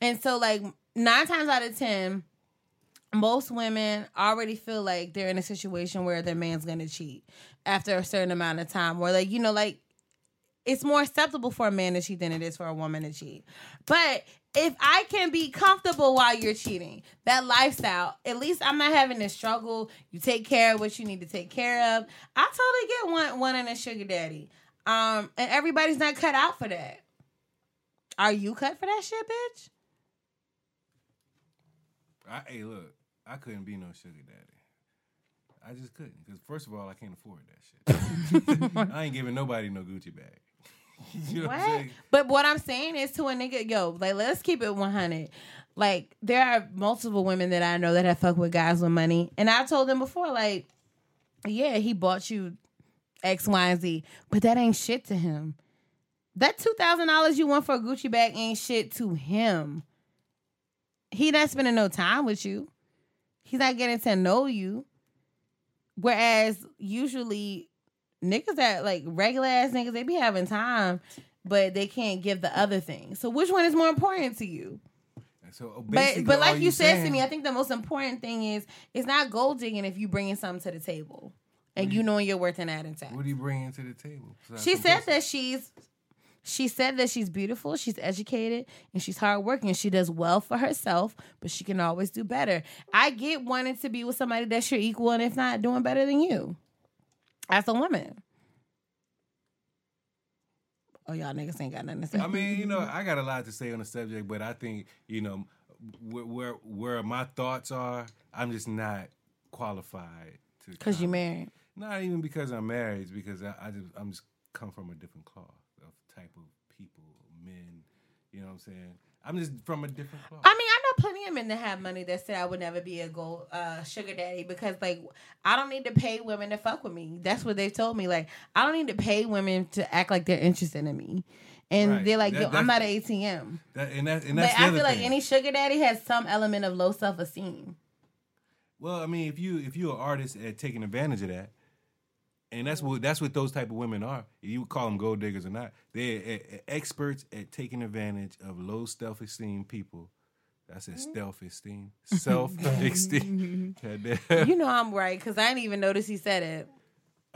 And so, like nine times out of ten, most women already feel like they're in a situation where their man's gonna cheat after a certain amount of time, or like you know, like it's more acceptable for a man to cheat than it is for a woman to cheat. But if I can be comfortable while you're cheating, that lifestyle, at least I'm not having to struggle. You take care of what you need to take care of. I totally get one one in a sugar daddy. Um, and everybody's not cut out for that. Are you cut for that shit, bitch? I, hey, look, I couldn't be no sugar daddy. I just couldn't because first of all, I can't afford that shit. I ain't giving nobody no Gucci bag. you know what, What? But what I'm saying is to a nigga, yo, like let's keep it 100. Like there are multiple women that I know that have fucked with guys with money, and I told them before, like, yeah, he bought you X, Y, and Z, but that ain't shit to him. That two thousand dollars you want for a Gucci bag ain't shit to him. He not spending no time with you. He's not getting to know you. Whereas usually niggas that like regular ass niggas, they be having time, but they can't give the other thing. So which one is more important to you? So But but like you said to me, I think the most important thing is it's not gold digging if you bringing something to the table and you knowing your worth and adding tax. what are you bringing to the table? She said that she's she said that she's beautiful, she's educated, and she's hardworking. She does well for herself, but she can always do better. I get wanting to be with somebody that's your equal, and if not, doing better than you. As a woman. Oh, y'all niggas ain't got nothing to say. I mean, you know, I got a lot to say on the subject, but I think you know where where, where my thoughts are. I'm just not qualified to. Because you're married. Not even because I'm married, because I, I just I'm just come from a different cloth of type of people, men. You know what I'm saying? I'm just from a different cloth. I mean, I know plenty of men that have money that said I would never be a gold uh, sugar daddy because, like, I don't need to pay women to fuck with me. That's what they've told me. Like, I don't need to pay women to act like they're interested in me. And Right. they're like, That- Yo, I'm not an ATM. that, and that, and But the I feel like thing. any sugar daddy has some element of low self esteem. Well, I mean, if you if you're an artist at taking advantage of that, and that's what that's what those type of women are. You call them gold diggers or not. They're uh, uh, experts at taking advantage of low self esteem people. That's Mm-hmm. it, self esteem, self esteem. You know I'm right because I didn't even notice he said it.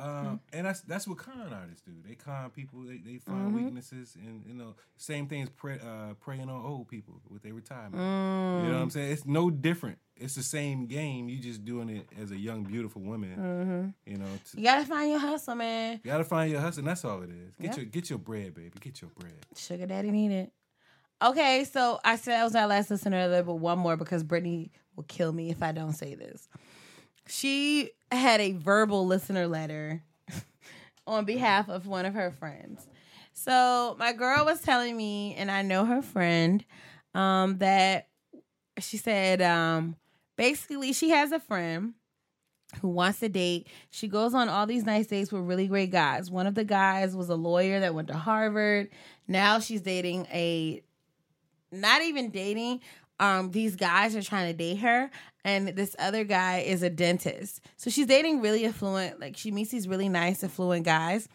Um, and that's that's what con artists do. They con people. They, they find Mm-hmm. weaknesses, and you know, same thing as pre, uh, preying on old people with their retirement. Mm. You know what I'm saying? It's no different. It's the same game. You just doing it as a young, beautiful woman. Mm-hmm. You know, to, You gotta find your hustle, man. you gotta find your hustle. And that's all it is. Get Yeah. your get your bread, baby. Get your bread. Sugar daddy need it. Okay, so I said that was our last listener but one more because Brittany will kill me if I don't say this. She had a verbal listener letter on behalf of one of her friends. So my girl was telling me, and I know her friend, um, that she said, um, basically she has a friend who wants to date. She goes on all these nice dates with really great guys. One of the guys was a lawyer that went to Harvard. Now she's dating a not even dating. Um, these guys are trying to date her, and this other guy is a dentist. So she's dating really affluent, like she meets these really nice, affluent guys,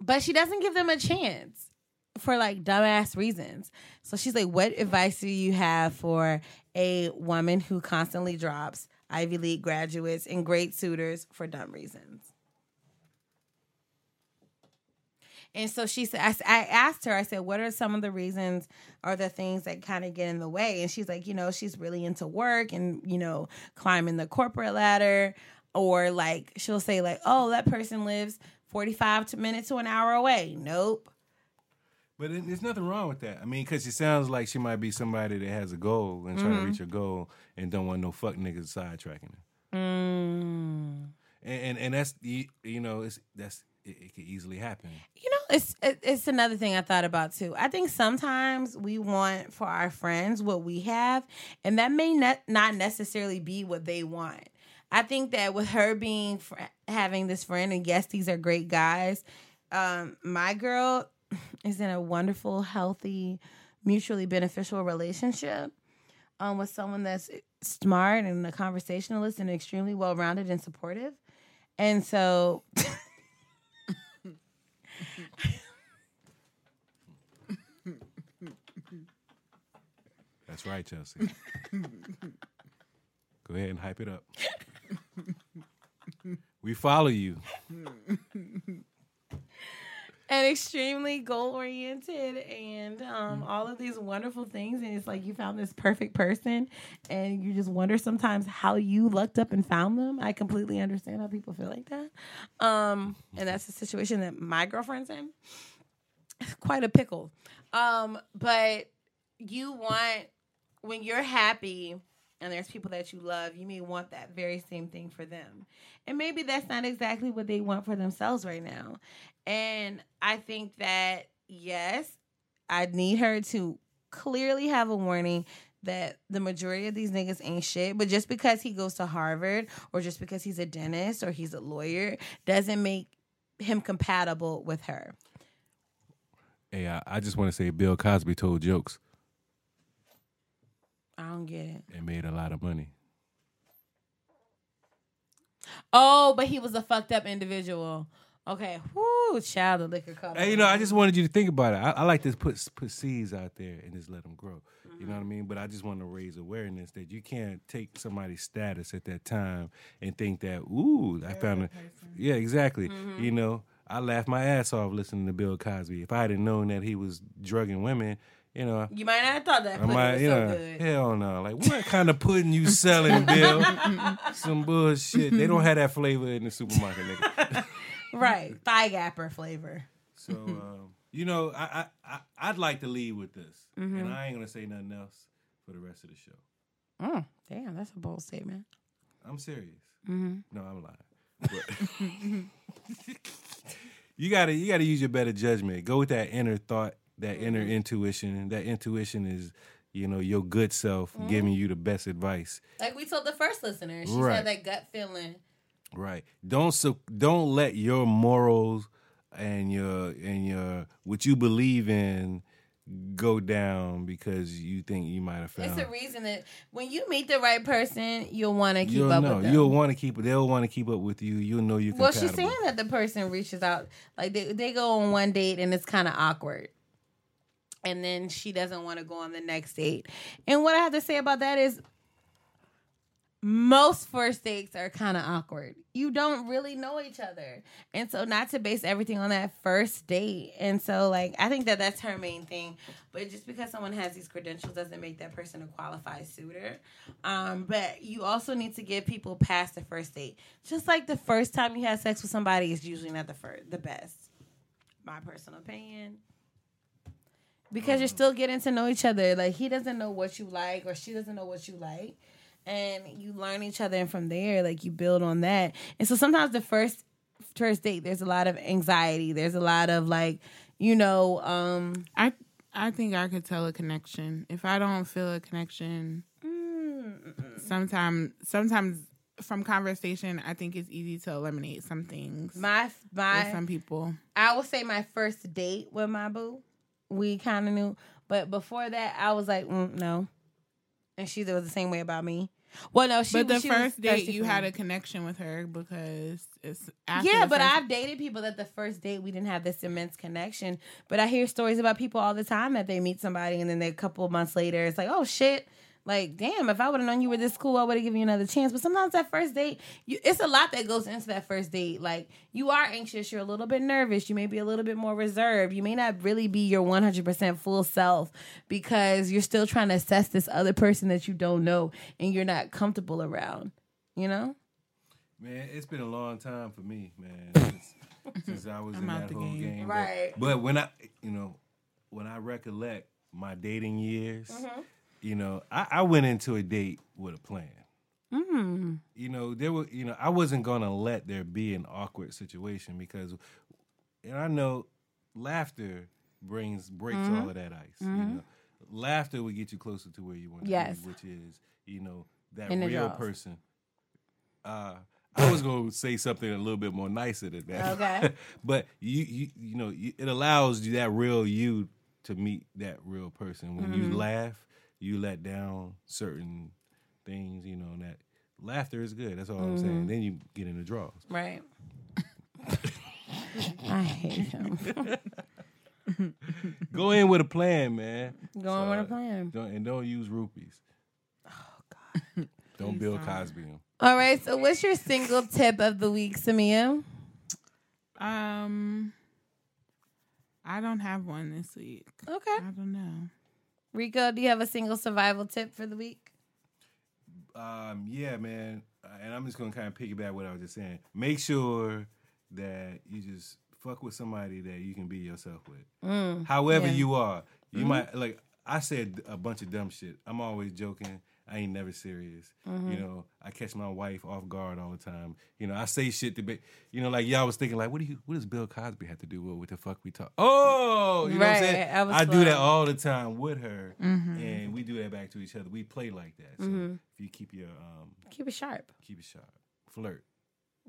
but she doesn't give them a chance for like dumbass reasons. So she's like, What advice do you have for a woman who constantly drops Ivy League graduates and great suitors for dumb reasons? And so she said, I, asked her, I said, what are some of the reasons or the things that kind of get in the way? And she's like, you know, she's really into work and, you know, climbing the corporate ladder. Or like, she'll say, like, oh, that person lives 45 to minutes to an hour away. Nope. But it, there's nothing wrong with that. I mean, because it sounds like she might be somebody that has a goal and trying to reach a goal and don't want no fuck niggas sidetracking her. Mm. And, and and that's you, you know it's that's it, it could easily happen. You know, it's it- it's another thing I thought about too. I think sometimes we want for our friends what we have, and that may not not necessarily be what they want. I think that with her being fr- having this friend, and yes, these are great guys. Um, my girl is in a wonderful, healthy, mutually beneficial relationship um, with someone that's smart and a conversationalist and extremely well rounded and supportive. And so That's right, Chelsea. Go ahead and hype it up. we follow you. And extremely goal oriented and um, all of these wonderful things. And it's like you found this perfect person, and you just wonder sometimes how you lucked up and found them. I completely understand how people feel like that. Um, and that's the situation that my girlfriend's in. It's quite a pickle. Um, but you want, when you're happy, and there's people that you love, you may want that very same thing for them. And maybe that's not exactly what they want for themselves right now. And I think that, yes, I need her to clearly have a warning that the majority of these niggas ain't shit. But just because he goes to Harvard or just because he's a dentist or he's a lawyer doesn't make him compatible with her. Hey, I, I just want to say Bill Cosby told jokes I don't get it. and made a lot of money. Oh, but he was a fucked up individual. Okay, whoo, child, the liquor cup. Hey, you know, I just wanted you to think about it. I, I like to put put seeds out there and just let them grow. You know what I mean? But I just want to raise awareness that you can't take somebody's status at that time and think that, ooh, I found a yeah, exactly. Mm-hmm. You know, I laughed my ass off listening to Bill Cosby. If I hadn't known that he was drugging women, you know, You might not have thought that I might, was you so know, good. hell no. Like, what kind of pudding you selling, Bill? Some bullshit. They don't have that flavor in the supermarket, nigga. Right, thigh gapper flavor. So, um, you know, I, I, I I'd like to leave with this, and I ain't gonna say nothing else for the rest of the show. Mm, damn, that's a bold statement. I'm serious. No, I'm lying. You gotta you gotta use your better judgment. Go with that inner thought, that mm-hmm. inner intuition. That intuition is, you know, your good self mm-hmm. giving you the best advice. Like we told the first listener, she Right. had that gut feeling. Right. Don't so don't let your morals and your and your what you believe in go down because you think you might have found. It's a reason that when you meet the right person, you'll want to keep You'll up know. with them. You'll want to keep. They'll want to keep up with you. You'll know you. well, she's saying that the person reaches out, like they they go on one date and it's kind of awkward, and then she doesn't want to go on the next date. And what I have to say about that is, most first dates are kind of awkward. You don't really know each other, and so not to base everything on that first date. And so, like, I think that that's her main thing. But just because someone has these credentials doesn't make that person a qualified suitor. Um, but you also need to give people past the first date. Just like the first time you had sex with somebody is usually not the first, the best. My personal opinion. Because you're still getting to know each other. Like he doesn't know what you like or she doesn't know what you like. And you learn each other and from there, like you build on that. And so sometimes the first first date, there's a lot of anxiety. There's a lot of like, you know, um I I think I could tell a connection. If I don't feel a connection, sometimes sometimes from conversation, I think it's easy to eliminate some things my with my some people. I will say my first date with my boo, we kind of knew, but before that, I was like, mm, no, and she was the same way about me. Well, no, she. but the she was first date, you had a connection with her because it's after Yeah, but first- I've dated people that the first date we didn't have this immense connection. But I hear stories about people all the time that they meet somebody and then they, a couple of months later, it's like, oh shit. Like, damn, if I would have known you were this cool, I would have given you another chance. But sometimes that first date, you, it's a lot that goes into that first date. Like, you are anxious, you're a little bit nervous, you may be a little bit more reserved. You may not really be your 100% full self because you're still trying to assess this other person that you don't know and you're not comfortable around, you know? Man, it's been a long time for me, man, since, since I was I'm in out that the whole game. game. But- Right. But, when I, you know, when I recollect my dating years, Mm-hmm. You know, I, I went into a date with a plan. Mm. You know, there were. You know, I wasn't gonna let there be an awkward situation because, and I know, laughter brings breaks Mm-hmm. all of that ice. You know, laughter will get you closer to where you want to Yes. be, which is, you know, that In real person. Uh, I was gonna say something a little bit more nicer than that. Okay. but you, you, you know, you, it allows you that real you to meet that real person. When Mm-hmm. you laugh, you let down certain things. You know and that laughter is good. That's all I'm Mm-hmm. saying. Then you get in the draws. Right. I hate him. Go in with a plan, man. Going with a plan. Don't, and don't use roofies. Oh God. don't Bill Cosby them. All right. So, what's your single tip of the week, Samia? Um, I don't have one this week. Okay. I don't know. Rico, do you have a single survival tip for the week? Um, yeah, man. Uh, And I'm just gonna kind of piggyback what I was just saying. Make sure that you just fuck with somebody that you can be yourself with. However yeah. you are. You might like I said a bunch of dumb shit. I'm always joking. I ain't never serious. You know, I catch my wife off guard all the time. You know, I say shit to be, you know, like y'all was thinking, like, what do you, what does Bill Cosby have to do with what the fuck we talk? Oh, you know what I'm Right, saying? that was I do that all the time with her, and we do that back to each other. We play like that. So if you keep your, um, Keep it sharp. keep it sharp, flirt.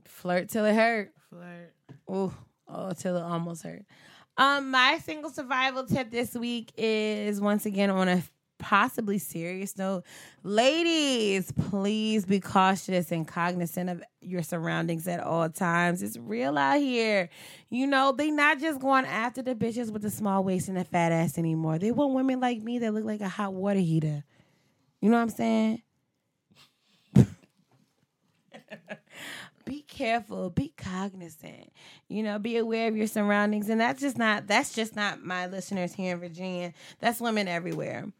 Flirt till it hurt. Flirt. Ooh, oh, till it almost hurt. Um, my single survival tip this week is once again on a possibly serious note. Ladies, please be cautious and cognizant of your surroundings at all times. It's real out here. You know, they not just going after the bitches with the small waist and the fat ass anymore. They want women like me that look like a hot water heater. You know what I'm saying? be careful be cognizant you know be aware of your surroundings and that's just not that's just not my listeners here in virginia that's women everywhere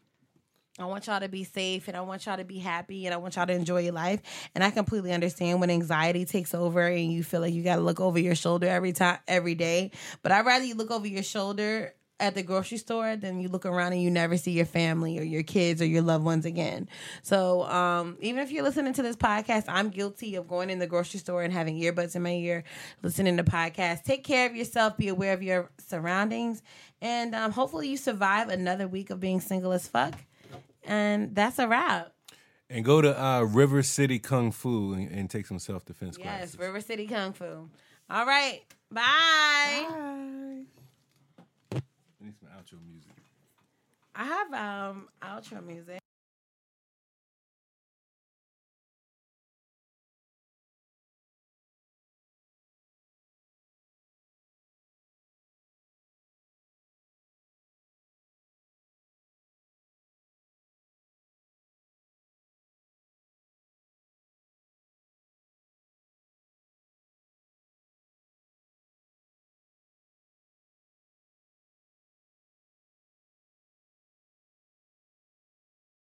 I want y'all to be safe and I want y'all to be happy and I want y'all to enjoy your life. And I completely understand when anxiety takes over and you feel like you got to look over your shoulder every time, every day. But I'd rather you look over your shoulder at the grocery store than you look around and you never see your family or your kids or your loved ones again. So, um, even if you're listening to this podcast, I'm guilty of going in the grocery store and having earbuds in my ear, listening to podcasts. Take care of yourself, be aware of your surroundings, and um, hopefully you survive another week of being single as fuck. And that's a wrap. And go to uh, River City Kung Fu and, and take some self defense Yes, classes. River City Kung Fu. All right. Bye. I need some outro music. I have um outro music.